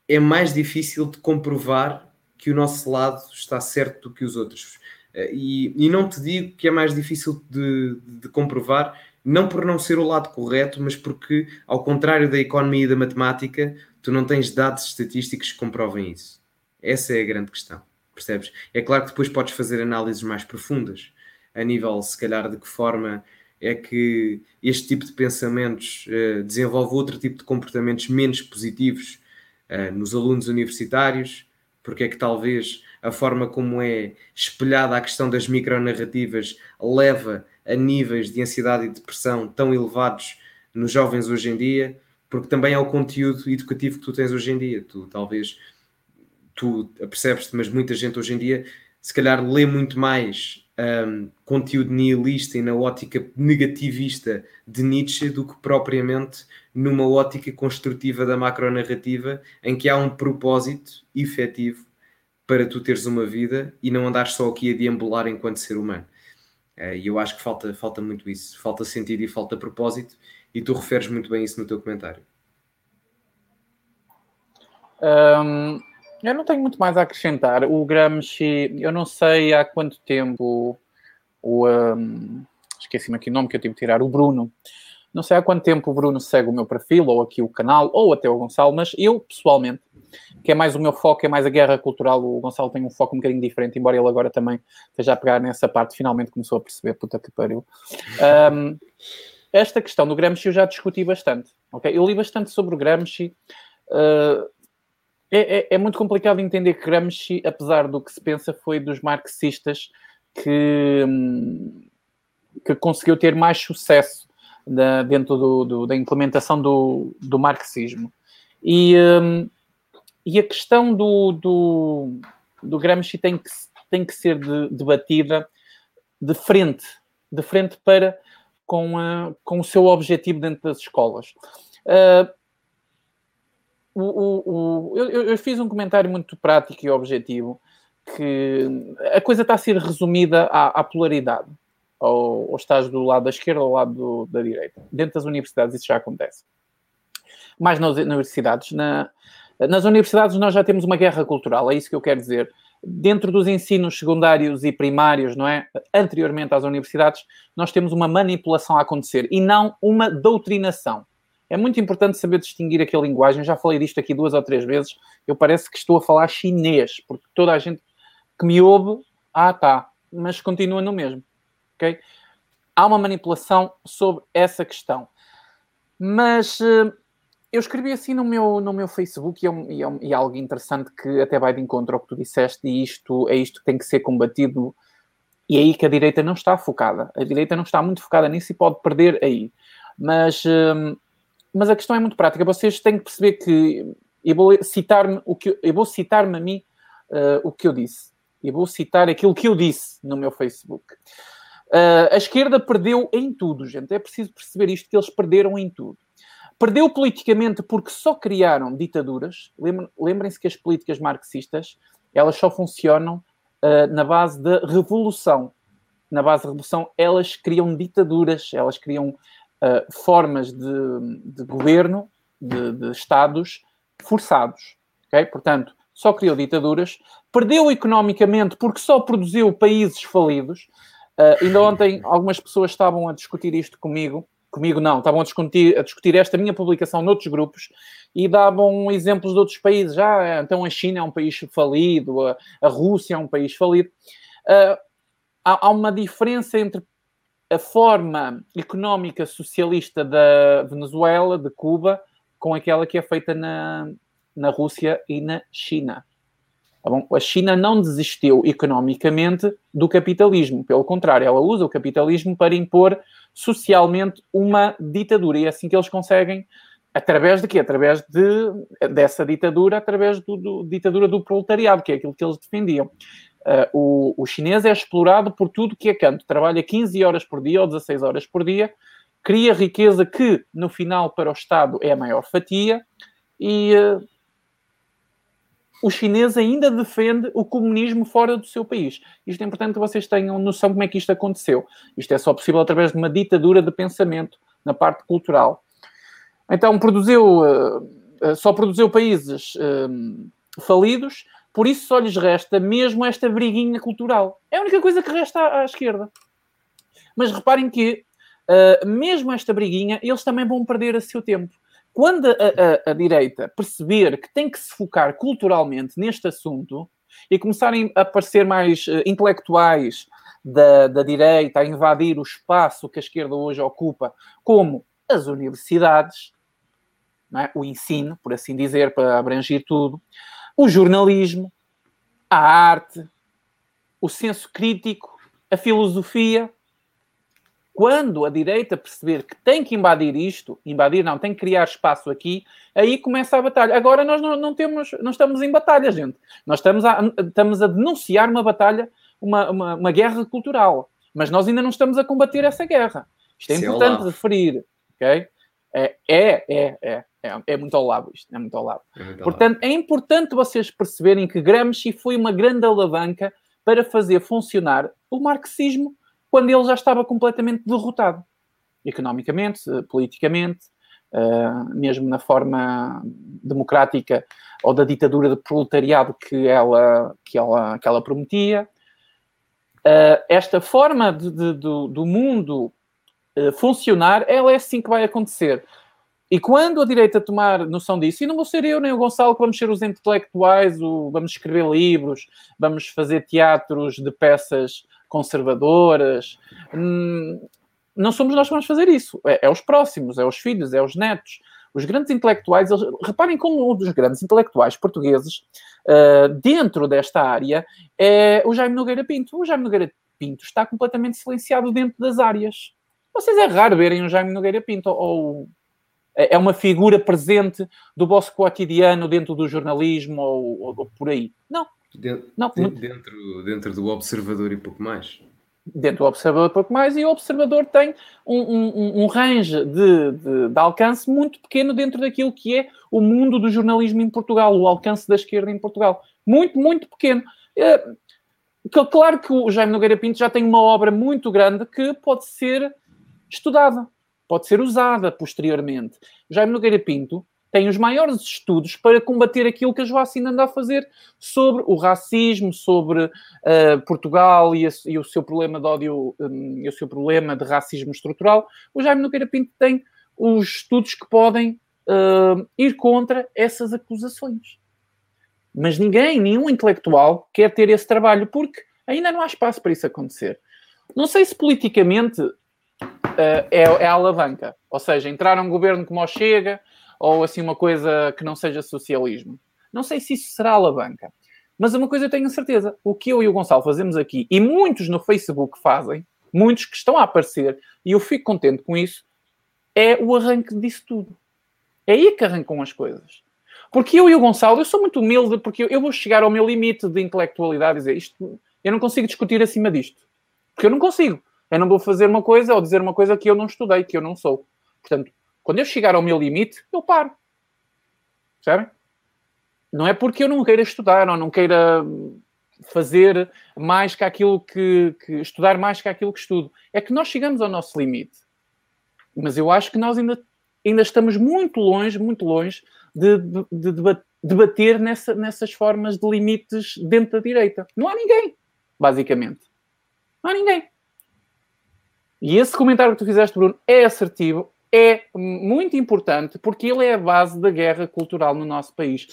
é mais difícil de comprovar que o nosso lado está certo do que os outros. Uh, e, e, não te digo que é mais difícil de, de, comprovar, não por não ser o lado correto, mas porque, ao contrário da economia e da matemática, tu não tens dados estatísticos que comprovem isso. Essa é a grande questão, percebes? É claro que depois podes fazer análises mais profundas, a nível, se calhar, de que forma é que este tipo de pensamentos uh, desenvolve outro tipo de comportamentos menos positivos uh, nos alunos universitários, porque é que talvez a forma como é espelhada a questão das micronarrativas leva a níveis de ansiedade e depressão tão elevados nos jovens hoje em dia, porque também é o conteúdo educativo que tu tens hoje em dia. Tu talvez tu percebes-te, mas muita gente hoje em dia se calhar lê muito mais um, conteúdo nihilista e na ótica negativista de Nietzsche do que propriamente numa ótica construtiva da macronarrativa em que há um propósito efetivo para tu teres uma vida e não andares só aqui a deambular enquanto ser humano. Uh, e eu acho que falta, falta muito isso, falta sentido e falta propósito, e tu referes muito bem isso no teu comentário.
Um, eu não tenho muito mais a acrescentar. O Gramsci, eu não sei há quanto tempo o. Um, Esqueci-me aqui o nome que eu tive que tirar, o Bruno. Não sei há quanto tempo o Bruno segue o meu perfil, ou aqui o canal, ou até o Gonçalo, mas eu, pessoalmente, que é mais o meu foco, é mais a guerra cultural, o Gonçalo tem um foco um bocadinho diferente, embora ele agora também esteja a pegar nessa parte, finalmente começou a perceber, puta que pariu. Um, esta questão do Gramsci eu já discuti bastante, ok? Eu li bastante sobre o Gramsci, uh, é, é, é, muito complicado entender que Gramsci, apesar do que se pensa, foi dos marxistas que, que conseguiu ter mais sucesso da, dentro do, do, da implementação do, do marxismo. E, um, e a questão do, do, do Gramsci tem que, tem que ser de, debatida de frente, de frente para com, a, com o seu objetivo dentro das escolas. Uh, o, o, o, eu, eu, fiz um comentário muito prático e objetivo que a coisa está a ser resumida à, à polaridade. Ou, ou, estás do lado da esquerda ou do lado do, da direita. Dentro das universidades isso já acontece. Mais nas universidades. Na, nas universidades nós já temos uma guerra cultural, é isso que eu quero dizer. dentro dos ensinos secundários e primários, não é? Anteriormente às universidades, nós temos uma manipulação a acontecer e não uma doutrinação. É muito importante saber distinguir aquela linguagem. Já falei disto aqui duas ou três vezes. Eu parece que estou a falar chinês, porque toda a gente que me ouve, ah, tá, mas continua no mesmo. Ok? Há uma manipulação sobre essa questão. Mas uh, eu escrevi assim no meu, no meu Facebook e é, e, é, e é, algo interessante que até vai de encontro ao que tu disseste e isto é isto que tem que ser combatido e é aí que a direita não está focada. A direita não está muito focada nisso e pode perder aí. Mas, hum, mas a questão é muito prática. Vocês têm que perceber que eu vou citar-me o que eu vou citar-me a mim uh, o que eu disse. Eu vou citar aquilo que eu disse no meu Facebook. Uh, a esquerda perdeu em tudo, gente. É preciso perceber isto que eles perderam em tudo. Perdeu politicamente porque só criaram ditaduras. Lembrem-se que as políticas marxistas elas só funcionam uh, na base da revolução. Na base da revolução, elas criam ditaduras, elas criam uh, formas de, de governo, de, de, estados forçados. Okay? Portanto, só criou ditaduras. Perdeu economicamente porque só produziu países falidos. Uh, ainda ontem algumas pessoas estavam a discutir isto comigo comigo não, estavam a discutir, a discutir esta minha publicação noutros grupos e davam exemplos de outros países. Ah, então a China é um país falido, a, a Rússia é um país falido. Uh, há, há, uma diferença entre a forma económica socialista da Venezuela, de Cuba, com aquela que é feita na, na Rússia e na China. Tá? A China não desistiu economicamente do capitalismo, pelo contrário, ela usa o capitalismo para impor socialmente uma ditadura. E é assim que eles conseguem, através de quê? Através de, dessa ditadura, através da ditadura do proletariado, que é aquilo que eles defendiam. Uh, o, o chinês é explorado por tudo que é canto. Trabalha 15 horas por dia ou 16 horas por dia, cria riqueza que, no final, para o Estado é a maior fatia e uh, o chinês ainda defende o comunismo fora do seu país. Isto é importante que vocês tenham noção como é que isto aconteceu. Isto é só possível através de uma ditadura de pensamento na parte cultural. Então, produziu, uh, só produziu países falidos, por isso só lhes resta mesmo esta briguinha cultural. É a única coisa que resta à, esquerda. Mas reparem que, uh, mesmo esta briguinha, eles também vão perder a seu tempo. Quando a, a, a, direita perceber que tem que se focar culturalmente neste assunto e começarem a aparecer mais uh, intelectuais da, da direita a invadir o espaço que a esquerda hoje ocupa, como as universidades, é? o ensino, por assim dizer, para abranger tudo, o jornalismo, a arte, o senso crítico, a filosofia, quando a direita perceber que tem que invadir isto, invadir não, tem que criar espaço aqui, aí começa a batalha. Agora nós não, não temos, não estamos em batalha, gente. Nós estamos a, estamos a denunciar uma batalha, uma, uma, uma guerra cultural. Mas nós ainda não estamos a combater essa guerra. Isto é importante é referir, ok? É, é, é, é, é, é muito ao lado isto, é muito ao lado. É muito ao Portanto, lado. é importante vocês perceberem que Gramsci foi uma grande alavanca para fazer funcionar o marxismo quando ele já estava completamente derrotado, economicamente, politicamente, uh, mesmo na forma democrática ou da ditadura de proletariado que ela, que ela, que ela prometia. Uh, esta forma de, de, do, do, mundo uh, funcionar, ela é assim que vai acontecer. E quando a direita tomar noção disso, e não vou ser eu nem o Gonçalo que vamos ser os intelectuais, o, vamos escrever livros, vamos fazer teatros de peças conservadoras. Hum, não somos nós que vamos fazer isso. É, é, os próximos, é os filhos, é os netos. Os grandes intelectuais, eles, reparem como um dos grandes intelectuais portugueses uh, dentro desta área é o Jaime Nogueira Pinto. O Jaime Nogueira Pinto está completamente silenciado dentro das áreas. Vocês é raro verem o Jaime Nogueira Pinto ou é, é uma figura presente do vosso cotidiano dentro do jornalismo ou, ou, ou por aí. Não,
Dentro, não, dentro, dentro do observador e pouco mais.
Dentro do observador pouco mais, e o observador tem um, um, um range de, de, de, alcance muito pequeno dentro daquilo que é o mundo do jornalismo em Portugal, o alcance da esquerda em Portugal. Muito, muito pequeno. É, claro que o Jaime Nogueira Pinto já tem uma obra muito grande que pode ser estudada, pode ser usada posteriormente. Jaime Nogueira Pinto tem os maiores estudos para combater aquilo que a Joacina anda a fazer sobre o racismo, sobre uh, Portugal e, a, e, o seu problema de ódio um, e o seu problema de racismo estrutural. O Jaime Nogueira Pinto tem os estudos que podem uh, ir contra essas acusações. Mas ninguém, nenhum intelectual, quer ter esse trabalho, porque ainda não há espaço para isso acontecer. Não sei se politicamente é, é a alavanca, ou seja, entrar um governo como o Chega, ou assim uma coisa que não seja socialismo. Não sei se isso será alavanca. Mas uma coisa eu tenho certeza: o que eu e o Gonçalo fazemos aqui, e muitos no Facebook fazem, muitos que estão a aparecer, e eu fico contente com isso, é o arranque disso tudo. É aí que arrancam as coisas. Porque eu e o Gonçalo, eu sou muito humilde, porque eu vou chegar ao meu limite de intelectualidade e dizer isto, eu não consigo discutir acima disto. Porque eu não consigo. Eu não vou fazer uma coisa ou dizer uma coisa que eu não estudei, que eu não sou. Portanto, quando eu chegar ao meu limite, eu paro. Percebem? Não é porque eu não queira estudar ou não queira fazer mais que aquilo que, que, estudar mais que aquilo que estudo. É que nós chegamos ao nosso limite. Mas eu acho que nós ainda, ainda estamos muito longe, muito longe de, de, de debater nessa, nessas formas de limites dentro da direita. Não há ninguém, basicamente. Não há ninguém. E esse comentário que tu fizeste, Bruno, é assertivo, é muito importante porque ele é a base da guerra cultural no nosso país.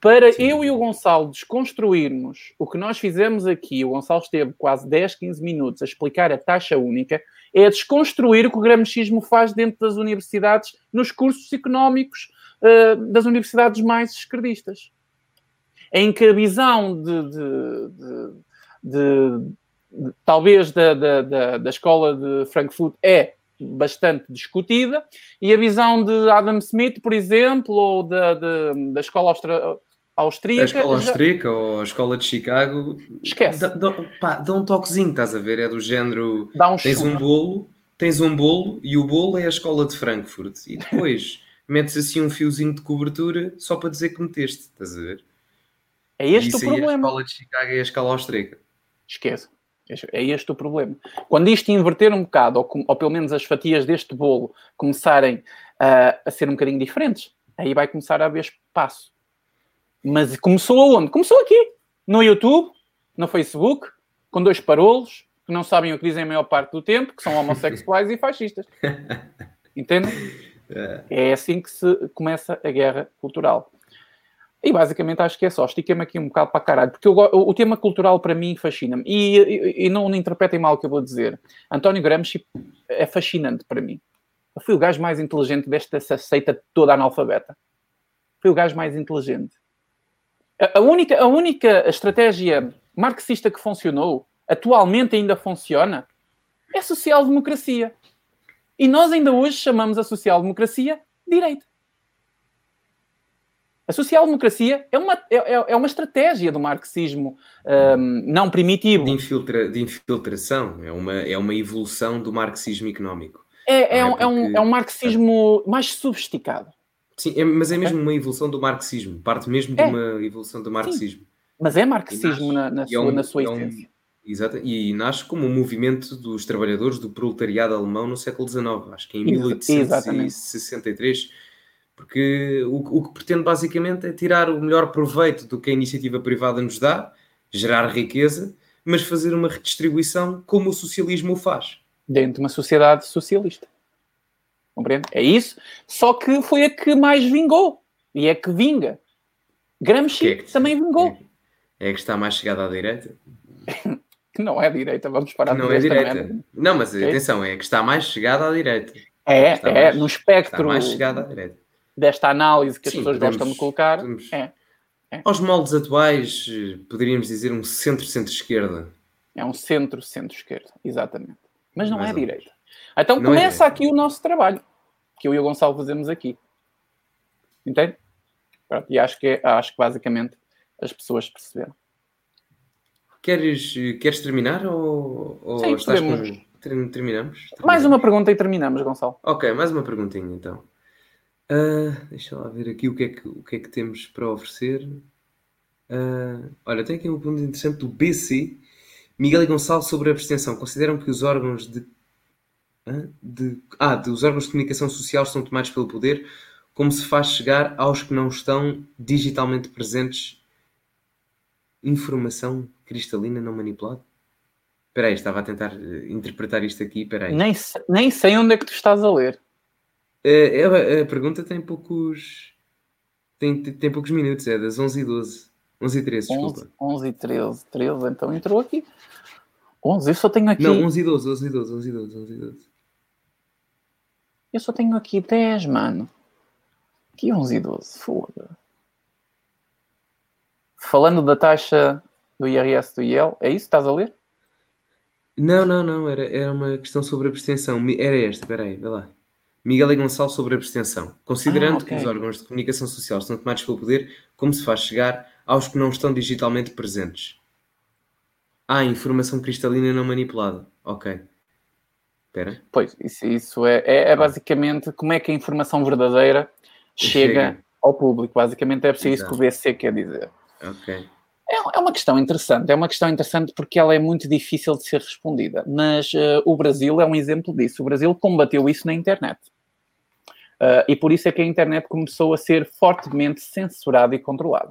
Para Sim. eu e o Gonçalo desconstruirmos o que nós fizemos aqui, o Gonçalo esteve quase 10, 15 minutos a explicar a taxa única, é desconstruir o que o gramscismo faz dentro das universidades, nos cursos económicos uh, das universidades mais esquerdistas. Em que a visão de, de, de, de talvez da, da, da escola de Frankfurt é bastante discutida, e a visão de Adam Smith, por exemplo, ou da, da, da escola austra, austríaca. A
escola austríaca já... ou a escola de Chicago.
Esquece. Dá,
dá, pá, dá um toquezinho, estás a ver? É do género. Dá um tens chuva. um bolo, tens um bolo e o bolo é a escola de Frankfurt. E depois (laughs) metes assim um fiozinho de cobertura só para dizer que meteste, estás a ver?
É este o problema.
É a escola de Chicago é a escola austríaca.
Esquece. É este o problema. Quando isto inverter um bocado, ou, ou pelo menos as fatias deste bolo começarem uh, a ser um bocadinho diferentes, aí vai começar a haver espaço. Mas começou aonde? Começou aqui, no YouTube, no Facebook, com dois parolos que não sabem o que dizem a maior parte do tempo, que são homossexuais e fascistas. (laughs) Entendem? É. é assim que se começa a guerra cultural. E basicamente acho que é só. Estica-me aqui um bocado para caralho, porque eu, o, tema cultural para mim fascina-me. E, e, e, não interpretem mal o que eu vou dizer. António Gramsci é fascinante para mim. Eu fui o gajo mais inteligente desta seita toda analfabeta. Foi o gajo mais inteligente. A, a, única, a única estratégia marxista que funcionou, atualmente ainda funciona, é social-democracia. E nós ainda hoje chamamos a social-democracia direita. A social-democracia é uma, é, é, é uma estratégia do marxismo um, não primitivo.
De, infiltra, de infiltração, é uma, é uma evolução do marxismo económico.
É, é, é, um, é, um, é um marxismo mais sofisticado.
Sim, é, mas é mesmo uma evolução do marxismo, parte mesmo de é. uma evolução do marxismo. Sim.
Mas é marxismo na, na, sua, na sua essência.
Exato, e nasce como um movimento dos trabalhadores do proletariado alemão no século XIX, acho que em 1863 porque o, o, que pretende basicamente é tirar o melhor proveito do que a iniciativa privada nos dá, gerar riqueza, mas fazer uma redistribuição como o socialismo o faz.
Dentro de uma sociedade socialista. Compreende? É isso. Só que foi a que mais vingou. E é que vinga. Gramsci é que, também vingou.
É, é, que está mais chegada à direita?
que (laughs) não é direita, vamos parar
Não é direita. Não, mas atenção, é que está mais chegada à direita.
É, é, mais, no espectro. Está
mais chegada à direita
desta análise que as pessoas podemos, gostam de colocar. Podemos, é,
é. Aos moldes atuais, poderíamos dizer um centro-centro-esquerda.
É um centro-centro-esquerda, exatamente. Mas não Mas é direita. Então não é começa é aqui o nosso trabalho, que eu e o Gonçalo fazemos aqui. Entende? E acho que, é, acho que basicamente as pessoas perceberam.
Queres, queres terminar ou, ou
Sim, estás podemos. com...
Terminamos? terminamos?
Mais uma pergunta e terminamos, Gonçalo.
Ok, mais uma perguntinha então. Uh, deixa lá ver aqui o que é que, o que, é que temos para oferecer. Uh, olha, tem aqui uma pergunta interessante do BC. Miguel e Gonçalo sobre a abstenção. Consideram que os órgãos de, de, ah, de, os órgãos de comunicação social são tomados pelo poder como se faz chegar aos que não estão digitalmente presentes informação cristalina não manipulada? Espera aí, estava a tentar eh, interpretar isto aqui, espera aí.
Nem, nem sei onde é que tu estás a ler.
Uh, a, pergunta tem poucos... Tem, tem poucos minutos, é das 11 e 12. 11 e 13, 11, desculpa.
11 e 13, 13, então entrou aqui. 11, eu só tenho aqui...
Não, 11 e 12, 11 e 12, 11 e 12, 11 e 12.
Eu só tenho aqui 10, mano. Aqui 11 e 12, foda. Falando da taxa do IRS do IEL, é isso que estás a ler?
Não, não, não, era, era uma questão sobre a abstenção. Era esta, espera aí, vê lá. Miguel e Gonçalo sobre a abstenção. Considerando ah, okay. que os órgãos de comunicação social estão tomados pelo poder, como se faz chegar aos que não estão digitalmente presentes? Ah, informação cristalina não manipulada. Ok. Espera.
Pois, isso, isso é, é, é, basicamente como é que a informação verdadeira chega, chega. ao público. Basicamente é preciso isso que o BC quer dizer.
Ok.
É, é uma questão interessante, é uma questão interessante porque ela é muito difícil de ser respondida, mas uh, o Brasil é um exemplo disso. O Brasil combateu isso na internet. Uh, e por isso é que a internet começou a ser fortemente censurada e controlada.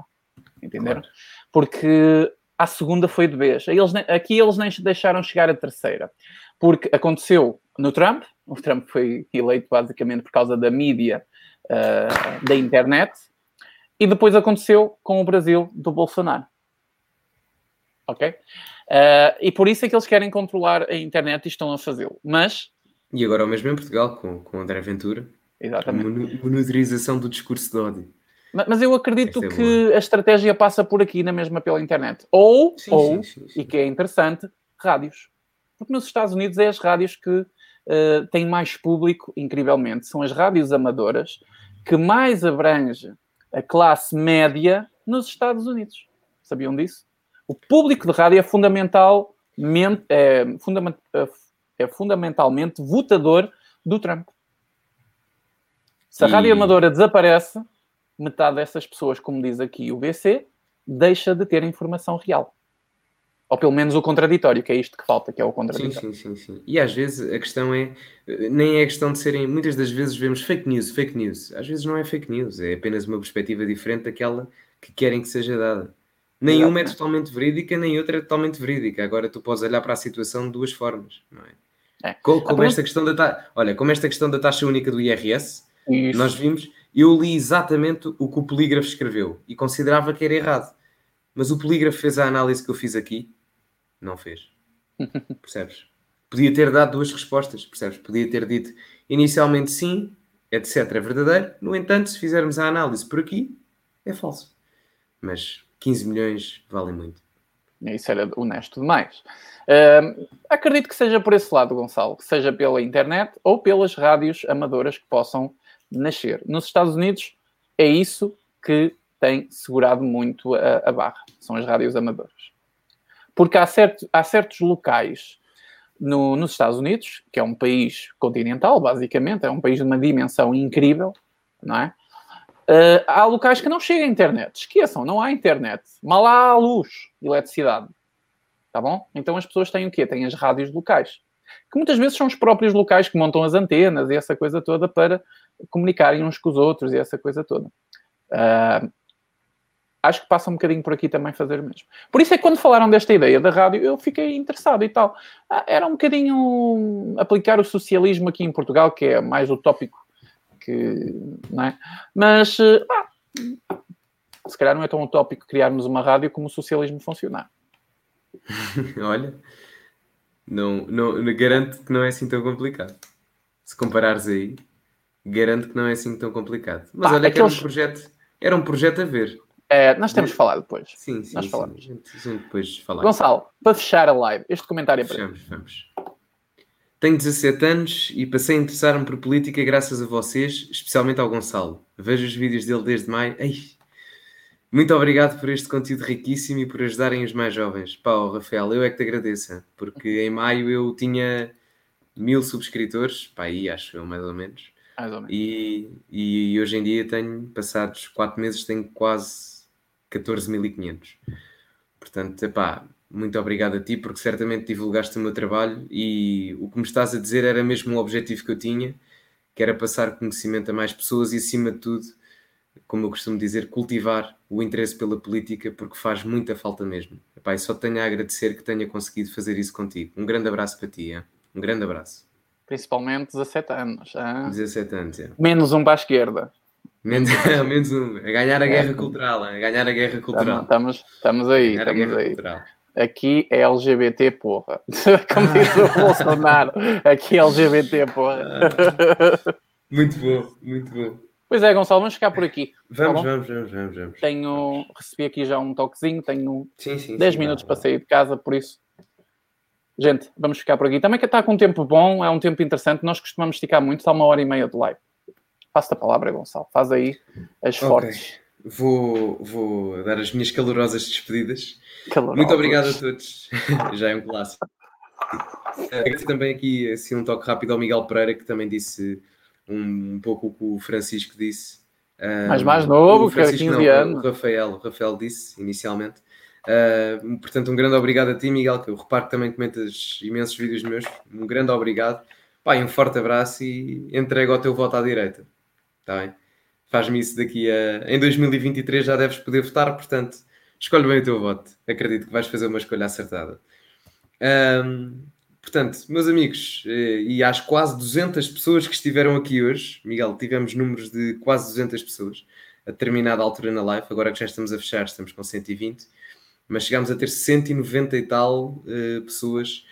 Entenderam? Claro. Porque a segunda foi de vez. Eles, aqui eles nem deixaram chegar a terceira. Porque aconteceu no Trump, o Trump foi eleito basicamente por causa da mídia uh, da internet, e depois aconteceu com o Brasil do Bolsonaro. Ok? Uh, e por isso é que eles querem controlar a internet e estão a fazê-lo. Mas.
E agora o mesmo em Portugal, com, com André Ventura.
Exatamente.
Monitorização do discurso de ódio.
Mas, mas eu acredito é que a estratégia passa por aqui, na mesma pela internet. Ou, sim, ou sim, sim, e que é interessante, rádios. Porque nos Estados Unidos é as rádios que uh, têm mais público, incrivelmente. São as rádios amadoras que mais abrange a classe média nos Estados Unidos. Sabiam disso? O público de rádio é fundamental, é, fundament, é fundamentalmente votador do Trump. Se a e... rádio amadora desaparece, metade dessas pessoas, como diz aqui o BC, deixa de ter informação real. Ou pelo menos o contraditório, que é isto que falta, que é o contraditório.
Sim, sim, sim, sim. E às vezes a questão é, nem é questão de serem, muitas das vezes vemos fake news, fake news. Às vezes não é fake news, é apenas uma perspectiva diferente daquela que querem que seja dada. Nenhuma é totalmente verídica, nem outra é totalmente verídica. Agora tu podes olhar para a situação de duas formas, não é? é. Como, como esta questão da ta... olha, como esta questão da taxa única do IRS, Isso. nós vimos, eu li exatamente o que o polígrafo escreveu e considerava que era errado. Mas o polígrafo fez a análise que eu fiz aqui não fez. (laughs) Percebes? Podia ter dado duas respostas, percebes? Podia ter dito inicialmente sim, etc. É verdadeiro. No entanto, se fizermos a análise por aqui, é falso. Mas 15 milhões valem muito.
Isso era honesto demais. Uh, acredito que seja por esse lado, Gonçalo, seja pela internet ou pelas rádios amadoras que possam nascer. Nos Estados Unidos é isso que tem segurado muito a, a barra, são as rádios amadoras. Porque há, certo, há certos locais no, nos Estados Unidos, que é um país continental, basicamente, é um país de uma dimensão incrível, não é? Uh, há locais que não chega a internet. Esqueçam, não há internet. Mal há luz, eletricidade. Tá bom? Então as pessoas têm o quê? Têm as rádios locais. Que muitas vezes são os próprios locais que montam as antenas e essa coisa toda para comunicarem uns com os outros e essa coisa toda. Uh, acho que passa um bocadinho por aqui também fazer o mesmo. Por isso é que quando falaram desta ideia da rádio, eu fiquei interessado e tal. Ah, era um bocadinho aplicar o socialismo aqui em Portugal, que é mais utópico que. Não é? Mas. Ah, se calhar não é tão utópico criarmos uma rádio como o socialismo funcionar. (laughs)
Olha, não, não, garanto que não é assim tão complicado. Se comparares aí, garanto que não é assim tão complicado. Mas Pá, olha aqueles... que era um projeto, era um projeto a ver.
É, nós temos de falar depois.
Sim, sim.
Nós
sim, falamos. Gente depois falar.
Gonçalo, para fechar a live, este comentário é para
Fechamos, vamos. Tenho 17 anos e passei a interessar-me por política graças a vocês, especialmente ao Gonçalo. Vejo os vídeos dele desde maio. Ai, muito obrigado por este conteúdo riquíssimo e por ajudarem os mais jovens. Pau, Rafael, eu é que te agradeço, porque em maio eu tinha mil subscritores, pá, aí acho eu mais ou menos.
Mais ou menos.
E, e hoje em dia tenho, passados 4 meses, tenho quase 14.500. Portanto, epá, muito obrigado a ti, porque certamente divulgaste o meu trabalho e o que me estás a dizer era mesmo o objetivo que eu tinha, que era passar conhecimento a mais pessoas e, acima de tudo, como eu costumo dizer, cultivar o interesse pela política, porque faz muita falta mesmo. Epá, só tenho a agradecer que tenha conseguido fazer isso contigo. Um grande abraço para ti, é? um grande abraço.
Principalmente 17 anos.
É? 17 anos, é.
Menos um para a esquerda.
Menos, (laughs) menos um. A ganhar a é. guerra cultural. A ganhar a guerra cultural.
Estamos, estamos aí. Estamos aí. Cultural. Aqui é LGBT, porra. (laughs) Como diz o Bolsonaro. Aqui é LGBT, porra.
muito bom, muito bom.
Pois é, Gonçalo, vamos ficar por aqui.
Vamos, tá vamos, vamos, vamos, vamos.
Tenho, recebi aqui já um toquezinho, tenho
sim, sim,
10 sim, minutos para sair de casa, por isso. Gente, vamos ficar por aqui. Também que está com um tempo bom, é um tempo interessante. Nós costumamos esticar muito, está uma hora e meia de live. Faça a palavra, Gonçalo. Faz aí as okay. fortes.
Vou, vou dar as minhas calorosas despedidas. Calorosas. Muito obrigado a todos. (laughs) Já é um clássico. Agradeço também aqui assim, um toque rápido ao Miguel Pereira, que também disse um, um pouco o que o Francisco disse.
Mas mais novo, que 15 não, anos.
O Rafael, o Rafael disse inicialmente. Uh, portanto, um grande obrigado a ti, Miguel, que eu reparo que também comentas imensos vídeos meus. Um grande obrigado. Pá, um forte abraço e entrego ao teu voto à direita. Está bem? Faz-me isso daqui a. Em 2023 já deves poder votar, portanto, escolhe bem o teu voto. Acredito que vais fazer uma escolha acertada. Um, portanto, meus amigos, eh, e às quase 200 pessoas que estiveram aqui hoje, Miguel, tivemos números de quase 200 pessoas a determinada altura na live, agora que já estamos a fechar, estamos com 120, mas chegámos a ter 190 e tal uh, pessoas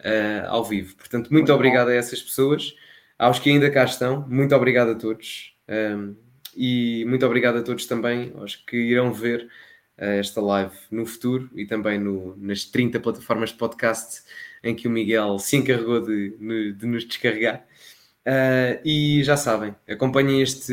uh, ao vivo. Portanto, muito, muito obrigado bom. a essas pessoas, aos que ainda cá estão, muito obrigado a todos. Um, e muito obrigado a todos também, aos que irão ver uh, esta live no futuro e também no, nas 30 plataformas de podcast em que o Miguel se encarregou de, de nos descarregar. Uh, e já sabem, acompanhem este,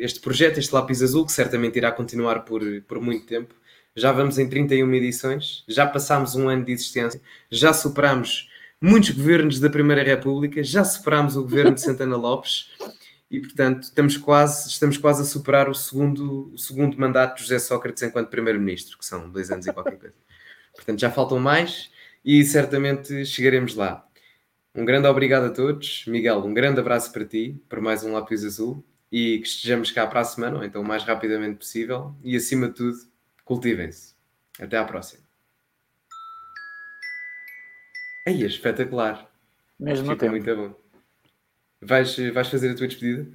este projeto, este lápis azul, que certamente irá continuar por, por muito tempo. Já vamos em 31 edições, já passámos um ano de existência, já superámos muitos governos da Primeira República, já superámos o governo de (laughs) Santana Lopes e, portanto, estamos quase, estamos quase a superar o segundo, o segundo mandato de José Sócrates enquanto Primeiro-Ministro, que são dois anos e qualquer coisa. Portanto, já faltam mais e certamente chegaremos lá. Um grande obrigado a todos. Miguel, um grande abraço para ti, por mais um lápis azul e que estejamos cá para a semana, ou então o mais rapidamente possível. E acima de tudo, cultivem-se. Até à próxima. Aí, é espetacular.
Mesmo tempo.
Muito bom. Vais, vais fazer a tua despedida?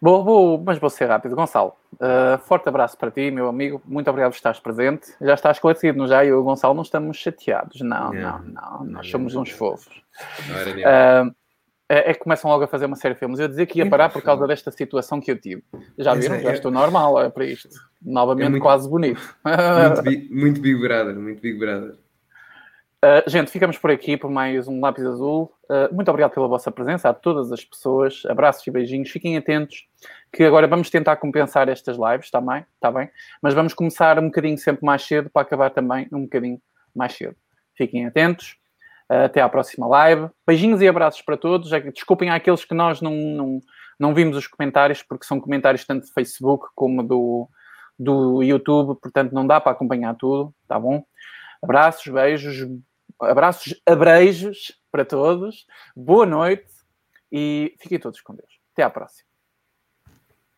Vou, vou, mas vou ser rápido. Gonçalo, uh, forte abraço para ti, meu amigo. Muito obrigado por estares presente. Já estás esclarecido, não já? Eu e o Gonçalo não estamos chateados. Não, não, não. não. Nós somos uns fofos. Uh, é, é, que começam logo a fazer uma série de filmes. Eu dizia que ia parar por causa desta situação que eu tive. Já viram? É, já estou normal é para isto. Novamente, é muito, quase bonito.
Muito, (laughs) muito Big Brother, muito Big Brother.
Uh, gente, ficamos por aqui por mais um Lápis Azul. Uh, muito obrigado pela vossa presença, a todas as pessoas. Abraços e beijinhos. Fiquem atentos, que agora vamos tentar compensar estas lives, está bem? Está bem? Mas vamos começar um bocadinho sempre mais cedo para acabar também um bocadinho mais cedo. Fiquem atentos. Uh, até à próxima live. Beijinhos e abraços para todos. Desculpem àqueles que nós não, não, não vimos os comentários, porque são comentários tanto do Facebook como do, do YouTube, portanto não dá para acompanhar tudo, tá bom? Abraços, beijos, abraços abreijos para todos, boa noite e fiquem todos com Deus. Até à próxima.